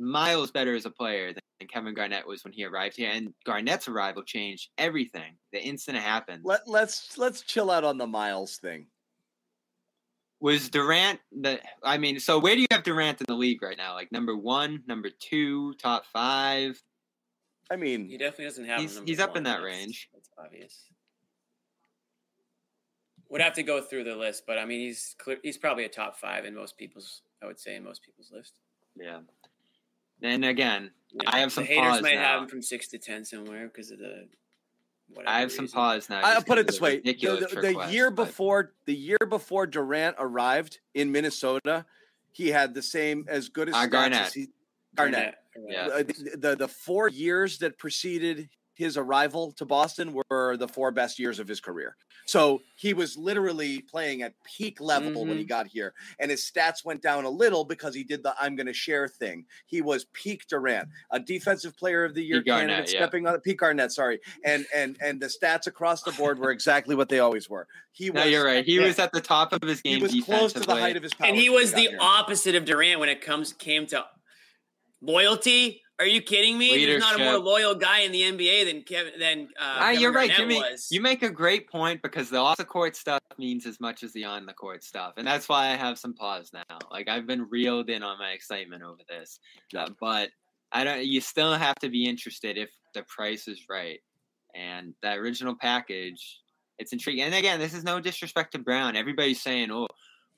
Speaker 4: miles better as a player than Kevin Garnett was when he arrived here. And Garnett's arrival changed everything the instant it happened.
Speaker 1: let let's let's chill out on the Miles thing.
Speaker 4: Was Durant the? I mean, so where do you have Durant in the league right now? Like number one, number two, top five.
Speaker 1: I mean, He
Speaker 2: definitely doesn't have.
Speaker 4: He's- he's up in that
Speaker 2: That's-
Speaker 4: range.
Speaker 2: That's obvious. Would have to go through the list, but I mean, he's clear, he's probably a top five in most people's. I would say in most people's list.
Speaker 4: Yeah. And again,
Speaker 2: Yeah.
Speaker 4: I have some
Speaker 2: the haters
Speaker 4: pause
Speaker 2: might
Speaker 4: now.
Speaker 2: have him from six to ten somewhere because of the. Whatever
Speaker 4: I have some
Speaker 2: reason.
Speaker 4: pause now.
Speaker 1: I'll put it this way: the,
Speaker 4: ridiculous
Speaker 1: the- the
Speaker 4: request,
Speaker 1: year
Speaker 4: but-
Speaker 1: before the year before Durant arrived in Minnesota, he had the same as good as
Speaker 4: Uh,
Speaker 1: stats as
Speaker 4: Garnett.
Speaker 1: he- Garnett.
Speaker 4: Yeah.
Speaker 1: Uh, the, the the four years that preceded his arrival to Boston were the four best years of his career. So he was literally playing at peak level when he
Speaker 2: Mhm.
Speaker 1: got here, and his stats went down a little because he did the "I'm going to share" thing. He was peak Durant, a defensive player of the year
Speaker 4: Pete Garnett,
Speaker 1: candidate,
Speaker 4: yeah.
Speaker 1: stepping on the peak Garnett. Sorry, and and and the stats across the board were exactly what they always were. He
Speaker 4: No,
Speaker 1: was.
Speaker 4: you're right. He
Speaker 1: yeah.
Speaker 4: was at the top of his game.
Speaker 1: He
Speaker 4: game
Speaker 1: was close to the height of his powers.
Speaker 2: and he was
Speaker 1: got
Speaker 2: the
Speaker 1: here.
Speaker 2: opposite of Durant when it comes came to loyalty Are you kidding me? There's not a more loyal guy in the NBA than Kevin than uh,
Speaker 4: Ah,
Speaker 2: Kevin
Speaker 4: you're right,
Speaker 2: Garnett
Speaker 4: Jimmy.
Speaker 2: was.
Speaker 4: You make a great point because the off the court stuff means as much as the on the court stuff, and that's why I have some pause now. Like I've been reeled in on my excitement over this, Uh, but I don't. You still have to be interested if the price is right, and that original package. It's intriguing, and again, this is no disrespect to Brown. Everybody's saying, "Oh,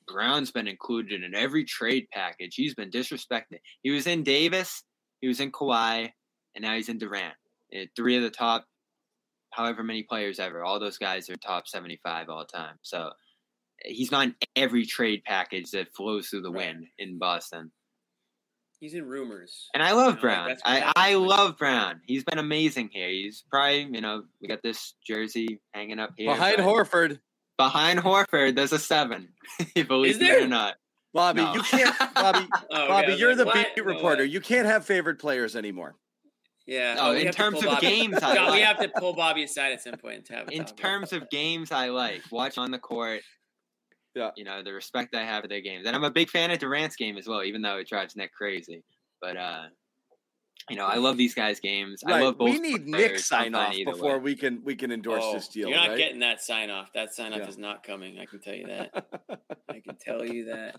Speaker 4: Brown's been included in every trade package. He's been disrespected. He was in Davis, he was in Kawhi, and now he's in Durant. Eh, Three of the top however many players ever. All those guys are top 75 all time. So he's not in every trade package that flows through the
Speaker 2: Right.
Speaker 4: wind in Boston.
Speaker 2: He's in rumors.
Speaker 4: And I
Speaker 2: You
Speaker 4: love
Speaker 2: know,
Speaker 4: Brown.
Speaker 2: that's
Speaker 4: I, I love Brown. He's been amazing here. He's probably, you know, we got this jersey hanging up here.
Speaker 1: Behind Horford,
Speaker 4: Behind Horford, there's a seven. Believe
Speaker 2: Is
Speaker 4: it
Speaker 2: there?
Speaker 4: or not.
Speaker 1: Bobby,
Speaker 4: No.
Speaker 1: you can't. Bobby,
Speaker 2: Oh,
Speaker 1: Bobby,
Speaker 2: was
Speaker 1: you're
Speaker 2: like,
Speaker 1: the
Speaker 2: what?
Speaker 1: beat reporter.
Speaker 2: way.
Speaker 1: You can't have favorite players anymore.
Speaker 2: Yeah.
Speaker 4: Oh,
Speaker 2: we
Speaker 4: in terms of
Speaker 2: Bobby-
Speaker 4: games, I
Speaker 2: John, we have to pull Bobby aside at some point to have
Speaker 4: In terms of games I like, watch on the court.
Speaker 1: Yeah.
Speaker 4: You know, the respect I have for their games. And I'm a big fan of Durant's game as well, even though it drives Nick crazy. But uh you know, I love these guys' games. I love both.
Speaker 1: We need
Speaker 4: players.
Speaker 1: Nick sign off before
Speaker 4: way.
Speaker 1: we can we can endorse
Speaker 2: Oh,
Speaker 1: this deal.
Speaker 2: You're not
Speaker 1: right?
Speaker 2: getting that sign off. That sign off
Speaker 1: Yeah.
Speaker 2: is not coming. I can tell you that. I can tell you that.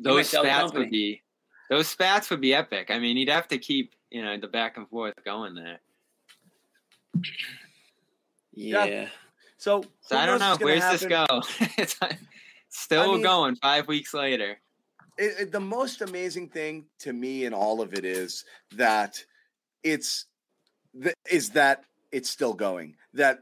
Speaker 2: Might
Speaker 4: those spats would be those spats would be epic. I mean, he'd have to keep, you know, the back and forth going there.
Speaker 2: Yeah.
Speaker 1: Yeah. so,
Speaker 4: So I don't know.
Speaker 1: what's gonna
Speaker 4: Where's this go? Uh, it's still
Speaker 1: I mean-
Speaker 4: going five weeks later.
Speaker 1: it, it- the most amazing thing to me in all of it is that it's th- is that it's still going that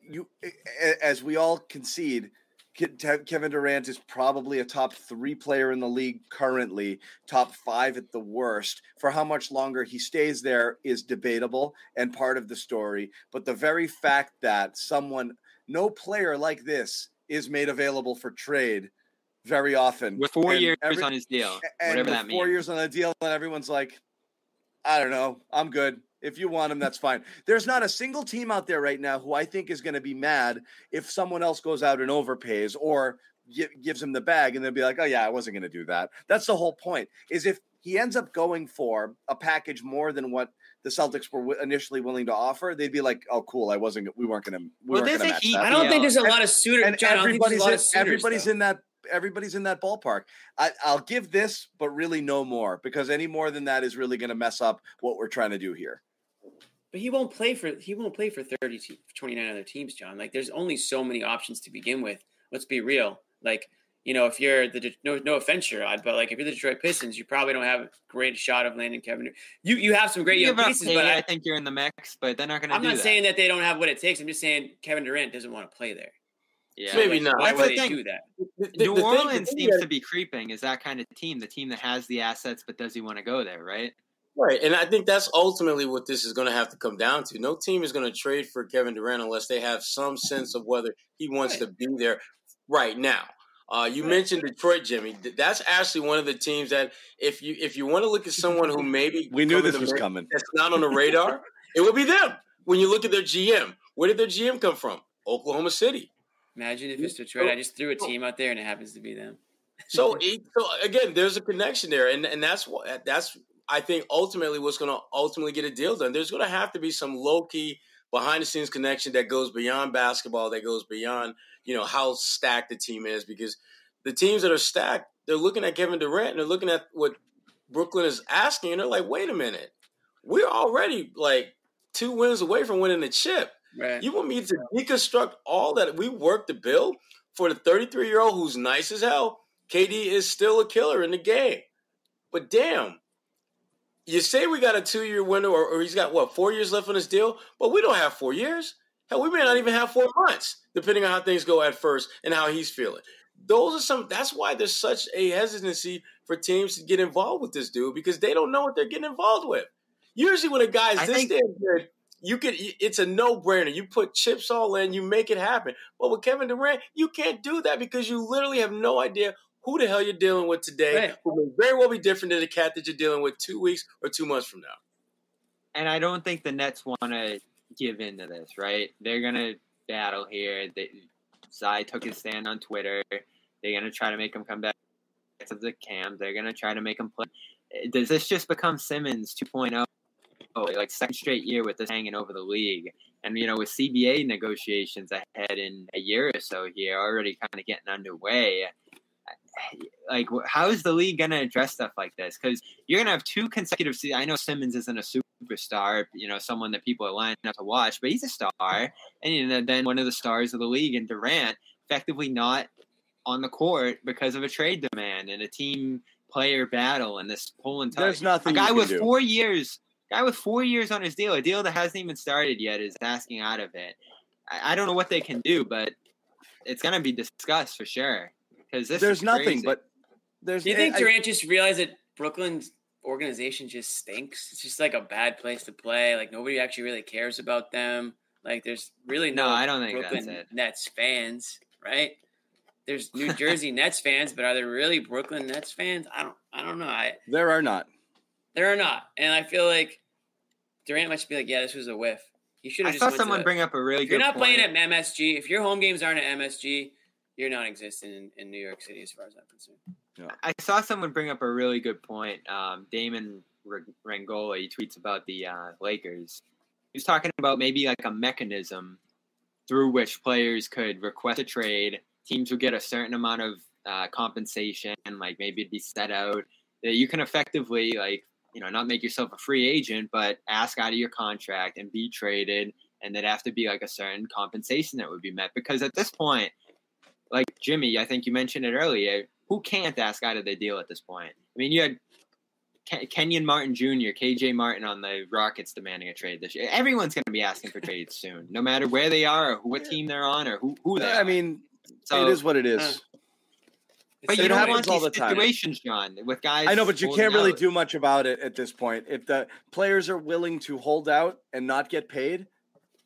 Speaker 1: you a- a- as we all concede Ke- Te- Kevin Durant is probably a top 3 player in the league currently top 5 at the worst for how much longer he stays there is debatable and part of the story but the very fact that someone no player like this is made available for trade very often
Speaker 4: With four
Speaker 1: And
Speaker 4: years
Speaker 1: every-
Speaker 4: on his deal. whatever that
Speaker 1: four
Speaker 4: means.
Speaker 1: years on the deal, and everyone's like, I don't know, I'm good. If you want him, that's fine. There's not a single team out there right now who I think is going to be mad if someone else goes out and overpays or gi- gives him the bag, and they'll be like, "Oh yeah, I wasn't going to do that." That's the whole point. Is if he ends up going for a package more than what the Celtics were initially willing to offer, they'd be like, "Oh, cool. I wasn't. We weren't going to. We
Speaker 4: Well, there's a heat.
Speaker 2: I don't think there's a lot of suitors.
Speaker 1: and
Speaker 2: John, I don't think there's
Speaker 1: everybody's in,
Speaker 2: of suitors,
Speaker 1: everybody's
Speaker 2: though.
Speaker 1: in that everybody's in that ballpark. I, I'll give this, but really no more because any more than that is really going to mess up what we're trying to do here.
Speaker 2: But he won't play for he won't play for 30 te- 29 other teams, John. Like there's only so many options to begin with. Let's be real. Like, you know, if you're the De- no no offense, Sherrod, but like if you're the Detroit Pistons, you probably don't have a great shot of landing Kevin. Dur- You you have some great
Speaker 4: You
Speaker 2: young pieces, but
Speaker 4: I,
Speaker 2: I,
Speaker 4: think you're in the mix, but they're not going to
Speaker 2: I'm
Speaker 4: do
Speaker 2: not
Speaker 4: that.
Speaker 2: saying that they don't have what it takes. I'm just saying Kevin Durant doesn't want to play there.
Speaker 4: yeah.
Speaker 2: So,
Speaker 3: Maybe
Speaker 2: like,
Speaker 3: not.
Speaker 2: Why
Speaker 4: That's
Speaker 2: would
Speaker 4: the
Speaker 2: they
Speaker 4: thing.
Speaker 2: do that?
Speaker 3: The- the-
Speaker 4: New
Speaker 3: the
Speaker 4: Orleans
Speaker 3: thing
Speaker 4: seems
Speaker 3: that-
Speaker 4: to be creeping. Is that kind of team, the team that has the assets, but does he want to go there? Right?
Speaker 3: Right, and I think that's ultimately what this is going to have to come down to. No team is going to trade for Kevin Durant unless they have some sense of whether he wants to be there right now. Uh, you mentioned Detroit, Jimmy. That's actually one of the teams that, if you if you want to look at someone who maybe
Speaker 1: We knew
Speaker 3: come in
Speaker 1: this was
Speaker 3: mix
Speaker 1: coming.
Speaker 3: that's not on the radar, it would be them. When you look at their GM, where did their GM come from? Oklahoma City.
Speaker 2: Imagine if it's Detroit. I just threw a team out there and it happens to be them.
Speaker 3: So, so again, there's a connection there, and and that's what that's I think ultimately what's going to ultimately get a deal done. There's going to have to be some low key behind the scenes connection that goes beyond basketball, that goes beyond you know how stacked the team is, because the teams that are stacked, they're looking at Kevin Durant and they're looking at what Brooklyn is asking, and they're like, wait a minute, we're already like two wins away from winning the chip.
Speaker 2: Right.
Speaker 3: You want me to deconstruct all that we worked to build for the 33 year old who's nice as hell? KD is still a killer in the game. But damn, you say we got a two year window, or, or he's got what, four years left on his deal? But we don't have four years. Hell, we may not even have four months, depending on how things go at first and how he's feeling. Those are some, that's why there's such a hesitancy for teams to get involved with this dude because they don't know what they're getting involved with. Usually, when a guy's
Speaker 4: I
Speaker 3: this damn good, you could it's a no-brainer. You put chips all in, you make it happen. But with Kevin Durant, you can't do that because you literally have no idea who the hell you're dealing with today. Who may very well be different than the cat that you're dealing with two weeks or two months from now.
Speaker 4: And I don't think the Nets want to give in to this, right? They're gonna battle here. They, Tsai took his stand on Twitter. They're gonna try to make him come back to the camp. They're gonna try to make him play. Eh, does this just become Simmons 2.0 Oh, like second straight year with this hanging over the league. And you know, with CBA negotiations ahead in a year or so here, already kind of getting underway. Like, how is the league going to address stuff like this? Because you're going to have two consecutive seasons. I know Simmons isn't a superstar, you know, someone that people are lining up to watch, but he's a star, and you know, then one of the stars of the league, and Durant, effectively not on the court because of a trade demand and a team player battle and this whole entire.
Speaker 1: There's nothing.
Speaker 4: A guy with
Speaker 1: do.
Speaker 4: four years, guy with four years on his deal, a deal that hasn't even started yet, is asking out of it. I, I don't know what they can do, but it's going to be discussed for sure. Because
Speaker 1: there's nothing,
Speaker 4: crazy.
Speaker 1: but there's.
Speaker 2: Do you think
Speaker 1: I,
Speaker 2: Durant just realized that Brooklyn's organization just stinks? It's just like a bad place to play. Like nobody actually really cares about them. Like there's really no,
Speaker 4: no I don't think
Speaker 2: Brooklyn
Speaker 4: that's it.
Speaker 2: Nets fans, right? There's New Jersey Nets fans, but are there really Brooklyn Nets fans? I don't I don't know. I
Speaker 1: there are not.
Speaker 2: there are not. And I feel like Durant must be like, yeah, this was a whiff. You should
Speaker 4: I
Speaker 2: have just
Speaker 4: saw
Speaker 2: went to
Speaker 4: someone bring up a really
Speaker 2: if you're not
Speaker 4: point.
Speaker 2: playing at MSG, if your home games aren't at MSG, you're non-existent in, in New York City as far as I'm concerned.
Speaker 4: I saw someone bring up a really good point. Um, Damon R- Rangola, he tweets about the uh, Lakers. He was talking about maybe like a mechanism through which players could request a trade. Teams would get a certain amount of uh, compensation, like maybe it'd be set out that you can effectively like you know not make yourself a free agent, but ask out of your contract and be traded, and there'd have to be like a certain compensation that would be met. Because at this point, like Jimmy, I think you mentioned it earlier. Who can't ask out of the deal at this point? I mean, you had Ken- Kenyon Martin Jr., KJ Martin on the Rockets demanding a trade this year. Everyone's going to be asking for trades soon, no matter where they are, or what team they're on, or who, who they
Speaker 1: I
Speaker 4: are.
Speaker 1: mean,
Speaker 4: so,
Speaker 1: it is what it is.
Speaker 2: uh,
Speaker 4: but you don't
Speaker 1: happens
Speaker 4: want
Speaker 1: all
Speaker 4: these
Speaker 1: the time.
Speaker 4: situations, John, with guys.
Speaker 1: I know, but you can't really
Speaker 4: out.
Speaker 1: do much about it at this point. If the players are willing to hold out and not get paid,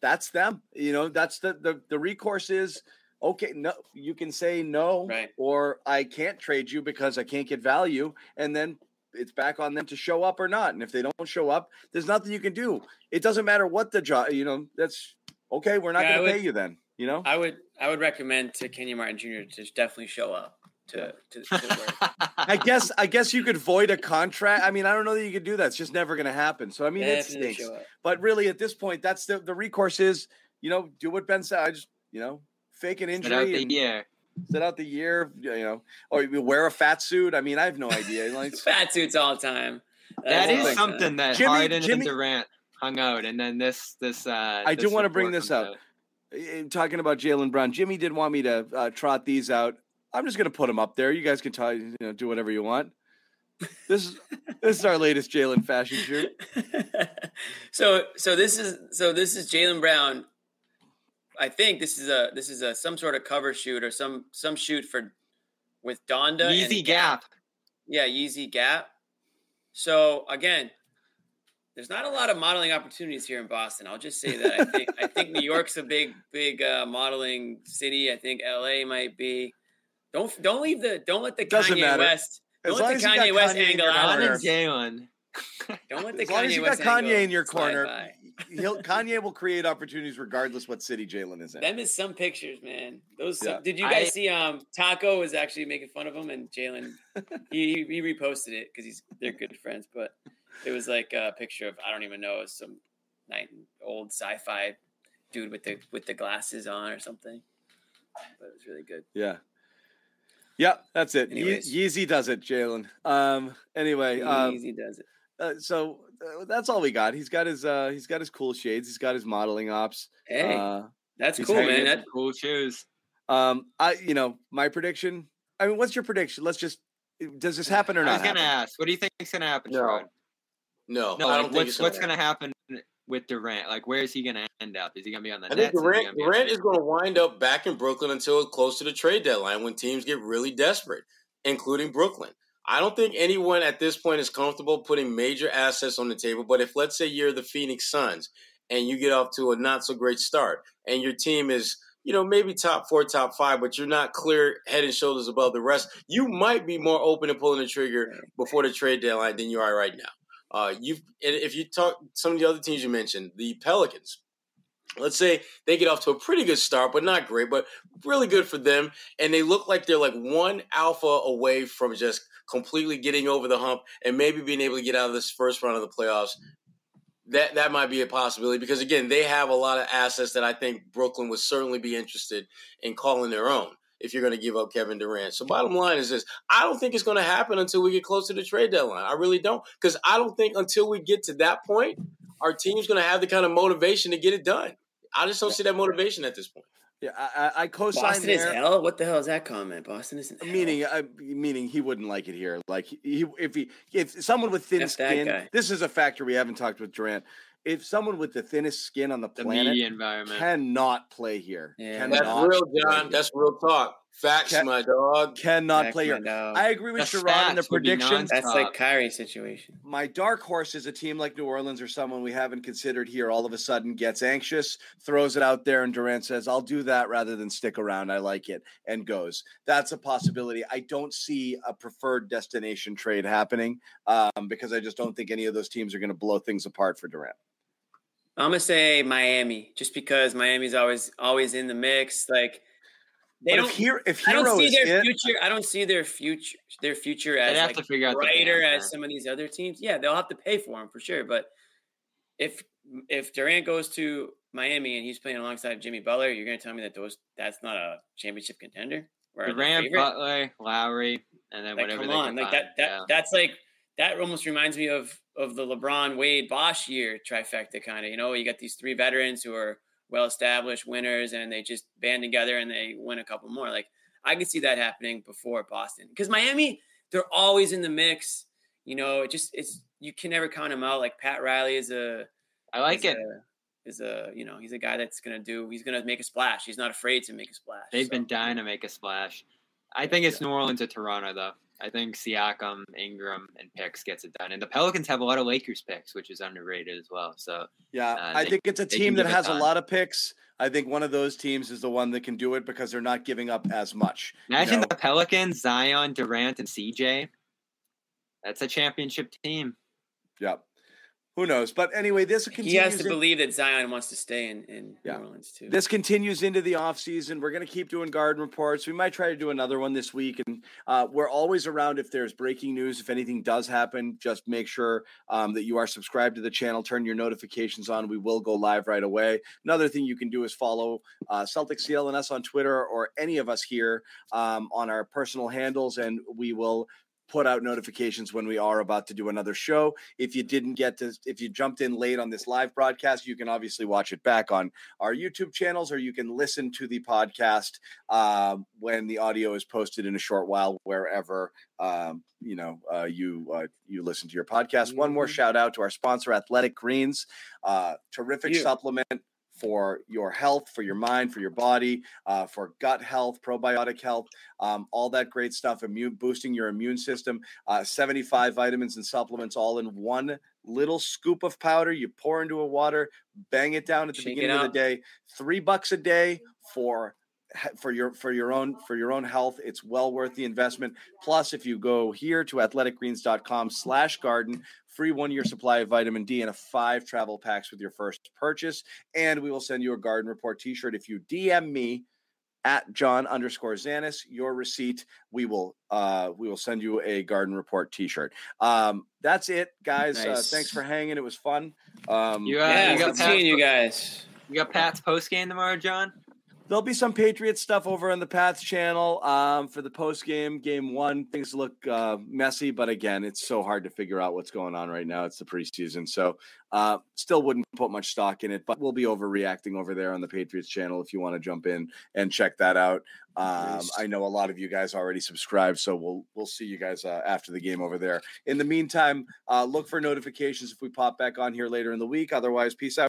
Speaker 1: that's them. You know, that's the the, the recourse is okay. No, you can say no,
Speaker 2: Right.
Speaker 1: or I can't trade you because I can't get value, and then it's back on them to show up or not. And if they don't show up, there's nothing you can do. It doesn't matter what the job. You know, that's okay. We're not
Speaker 2: Yeah,
Speaker 1: going to pay you then. You know,
Speaker 2: I would I would recommend to Kenyon Martin Jr. to definitely show up to to, to work.
Speaker 1: I guess I guess you could void a contract. I mean, I don't know that you could do that. It's just never going to happen. So I mean, it stinks. But really, at this point, that's the the recourse is you know do what Ben said. I just you know fake an
Speaker 4: Sit out
Speaker 1: injury
Speaker 4: the year.
Speaker 1: sit out the year. You know, or you wear a fat suit. I mean, I have no idea. Like,
Speaker 2: Fat suits all the time.
Speaker 4: That
Speaker 2: That's
Speaker 4: is something that
Speaker 1: Jimmy-
Speaker 4: Harden
Speaker 1: Jimmy-
Speaker 4: and Durant hung out, and then this this. Uh,
Speaker 1: I do wanna bring this up.
Speaker 4: out.
Speaker 1: talking about Jaylen Brown, Jimmy did want me to uh, trot these out. I'm just going to put them up there. You guys can talk, you know, do whatever you want. This is this is our latest Jaylen fashion shirt.
Speaker 2: so so this is so this is Jaylen Brown. I think this is a this is a some sort of cover shoot or some some shoot for with Donda
Speaker 4: Easy
Speaker 2: and
Speaker 4: gap.
Speaker 2: Yeah, Yeezy Gap. So again, there's not a lot of modeling opportunities here in Boston. I'll just say that. I think I think New York's a big big uh, modeling city. I think LA might be. Don't don't leave the don't let the
Speaker 1: Doesn't
Speaker 2: Kanye
Speaker 1: matter.
Speaker 2: West don't
Speaker 1: long
Speaker 2: let the Kanye West
Speaker 1: Kanye
Speaker 2: angle out.
Speaker 4: John
Speaker 1: corner.
Speaker 4: and Jaylen.
Speaker 2: Don't let the
Speaker 1: As long
Speaker 2: Kanye
Speaker 1: as you got Kanye in your corner,
Speaker 2: by.
Speaker 1: He'll Kanye will create opportunities regardless what city Jaylen is in.
Speaker 2: Them is some pictures, man. Those.
Speaker 1: Yeah.
Speaker 2: Did you guys
Speaker 4: I-
Speaker 2: see? Um, Tacko was actually making fun of him, and Jaylen he, he reposted it because he's they're good friends. But it was like a picture of I don't even know, some night old sci-fi dude with the with the glasses on or something. But it was really good.
Speaker 1: Yeah. Yeah, that's it. Ye- Yeezy does it, Jaylen. Um. Anyway, um,
Speaker 2: Easy does it.
Speaker 1: uh, so that's all we got. He's got his uh, he's got his cool shades. He's got his modeling ops.
Speaker 2: Hey,
Speaker 1: Uh,
Speaker 2: that's cool, man. That's
Speaker 4: Cool shoes.
Speaker 1: um. I you know my prediction. I mean, what's your prediction? Let's just. Does this happen or not?
Speaker 4: I
Speaker 1: not?
Speaker 4: was gonna
Speaker 1: happen?
Speaker 4: ask, what do you think is gonna happen?
Speaker 3: No.
Speaker 4: Sherrod?
Speaker 3: No,
Speaker 4: No, like,
Speaker 3: don't think
Speaker 4: what's
Speaker 3: it's gonna
Speaker 4: gonna happen with Durant? Like, where is he gonna end up? Is he gonna be on the
Speaker 3: I
Speaker 4: Nets?
Speaker 3: think Durant,
Speaker 4: gonna
Speaker 3: Durant is going to wind up back in Brooklyn until close to the trade deadline when teams get really desperate, including Brooklyn. I don't think anyone at this point is comfortable putting major assets on the table. But if, let's say, you're the Phoenix Suns and you get off to a not so great start and your team is, you know, maybe top four, top five, but you're not clear head and shoulders above the rest, you might be more open to pulling the trigger before the trade deadline than you are right now. Uh, and if you talk some of the other teams you mentioned, the Pelicans. Let's say they get off to a pretty good start, but not great, but really good for them. And they look like they're like one alpha away from just completely getting over the hump and maybe being able to get out of this first round of the playoffs. that that might be a possibility because again, they have a lot of assets that I think Brooklyn would certainly be interested in calling their own if you're going to give up Kevin Durant. So bottom line is this, I don't think it's going to happen until we get close to the trade deadline. I really don't cuz I don't think until we get to that point our team's going to have the kind of motivation to get it done. I just don't see that motivation at this point.
Speaker 1: Yeah, I, I co-sign
Speaker 2: Boston
Speaker 1: there.
Speaker 2: is hell. What the hell is that comment? Boston is
Speaker 1: meaning, uh, meaning he wouldn't like it here. Like he, if he, if someone with thin
Speaker 2: F
Speaker 1: skin, this is a factor we haven't talked with Durant. If someone with the thinnest skin on the
Speaker 4: The
Speaker 1: planet
Speaker 4: media environment.
Speaker 1: cannot play here,
Speaker 2: Yeah.
Speaker 3: That's real, John. That's real talk. Facts,
Speaker 1: Can-
Speaker 3: my dog.
Speaker 1: cannot
Speaker 2: Back
Speaker 1: play
Speaker 2: my
Speaker 1: here.
Speaker 2: dog.
Speaker 1: I agree with
Speaker 4: The
Speaker 1: Sherrod in the
Speaker 4: stats would be
Speaker 1: prediction.
Speaker 2: That's like Kyrie situation.
Speaker 1: My dark horse is a team like New Orleans or someone we haven't considered here. All of a sudden gets anxious, throws it out there, and Durant says, "I'll do that rather than stick around. I like it," and goes. That's a possibility. I don't see a preferred destination trade happening um, because I just don't think any of those teams are going to blow things apart for Durant.
Speaker 2: I'm gonna say Miami, just because Miami's always always in the mix. Like they don't.
Speaker 1: if, Hero, if
Speaker 2: I don't see
Speaker 1: is
Speaker 2: their
Speaker 1: it,
Speaker 2: future. I don't see their future. Their future
Speaker 4: They'd
Speaker 2: as
Speaker 4: have
Speaker 2: like
Speaker 4: to figure out the
Speaker 2: brighter
Speaker 4: plan,
Speaker 2: as
Speaker 4: man.
Speaker 2: some of these other teams. Yeah, they'll have to pay for him for sure. But if if Durant goes to Miami and he's playing alongside Jimmy Butler, you're gonna tell me that those that's not a championship contender or the
Speaker 4: Durant. Butler, Lowry, and then
Speaker 2: Like,
Speaker 4: whatever
Speaker 2: come
Speaker 4: they
Speaker 2: on,
Speaker 4: can
Speaker 2: like that. That
Speaker 4: yeah.
Speaker 2: that's like that almost reminds me of of the LeBron Wade Bosh year trifecta kind of. You know, you got these three veterans who are well established winners, and they just band together and they win a couple more. Like I could see that happening before Boston because Miami, they're always in the mix. You know, it just it's you can never count them out. Like Pat Riley is a
Speaker 4: I like it.
Speaker 2: A, is a you know he's a guy that's gonna do he's gonna make a splash. He's not afraid to make a splash.
Speaker 4: They've
Speaker 2: So,
Speaker 4: been dying to make a splash. I think it's New Orleans or Toronto, though. I think Siakam, Ingram, and picks gets it done. And the Pelicans have a lot of Lakers picks, which is underrated as well. So
Speaker 1: yeah,
Speaker 4: Uh,
Speaker 1: I
Speaker 4: they-
Speaker 1: think it's a team that has a lot of picks. I think one of those teams is the one that can do it because they're not giving up as much. you
Speaker 4: imagine
Speaker 1: know?
Speaker 4: the Pelicans, Zion, Durant, and CJ. That's a championship team.
Speaker 1: Yeah. Who knows? But anyway, this continues.
Speaker 2: he has to
Speaker 1: in-
Speaker 2: believe that Zion wants to stay in, in
Speaker 1: Yeah.
Speaker 2: New Orleans too.
Speaker 1: this continues into the off season. We're going to keep doing garden reports. We might try to do another one this week, and uh, we're always around if there's breaking news. If anything does happen, just make sure um, that you are subscribed to the channel. Turn your notifications on. We will go live right away. Another thing you can do is follow uh, Celtic CLNS on Twitter or any of us here um, on our personal handles, and we will put out notifications when we are about to do another show. If you didn't get to, if you jumped in late on this live broadcast, you can obviously watch it back on our YouTube channels, or you can listen to the podcast um, when the audio is posted in a short while, wherever um, you know uh, you uh, you listen to your podcast. One more
Speaker 2: Mhm.
Speaker 1: shout out to our sponsor, Athletic Greens, uh, terrific
Speaker 2: You.
Speaker 1: supplement for your health, for your mind, for your body, uh, for gut health, probiotic health, um, all that great stuff, immune boosting your immune system. Uh, 75 vitamins and supplements all in one little scoop of powder. You pour into a water, bang it down at the
Speaker 2: Shake
Speaker 1: beginning of the day. Three bucks a day for for your for your own for your own health it's well worth the investment plus if you go here to athleticgreens.com slash garden free one year supply of vitamin d and a five travel packs with your first purchase. And we will send you a garden report t-shirt if you dm me at john underscore zannis your receipt. We will uh we will send you a garden report t-shirt. Um that's it guys. Uh, thanks for hanging. It was fun. Um
Speaker 4: You, uh,
Speaker 2: yeah,
Speaker 4: you got
Speaker 2: seeing you guys.
Speaker 4: You got Pat's post game tomorrow, John.
Speaker 1: There'll be some Patriots stuff over on the Pats channel um, for the post game, game one. Things look uh, messy, but again, it's so hard to figure out what's going on right now. It's the preseason, so uh, still wouldn't put much stock in it. But we'll be overreacting over there on the Patriots channel if you want to jump in and check that out. Um, I know a lot of you guys already subscribed, so we'll we'll see you guys uh, after the game over there. In the meantime, uh, look for notifications if we pop back on here later in the week. Otherwise, peace out.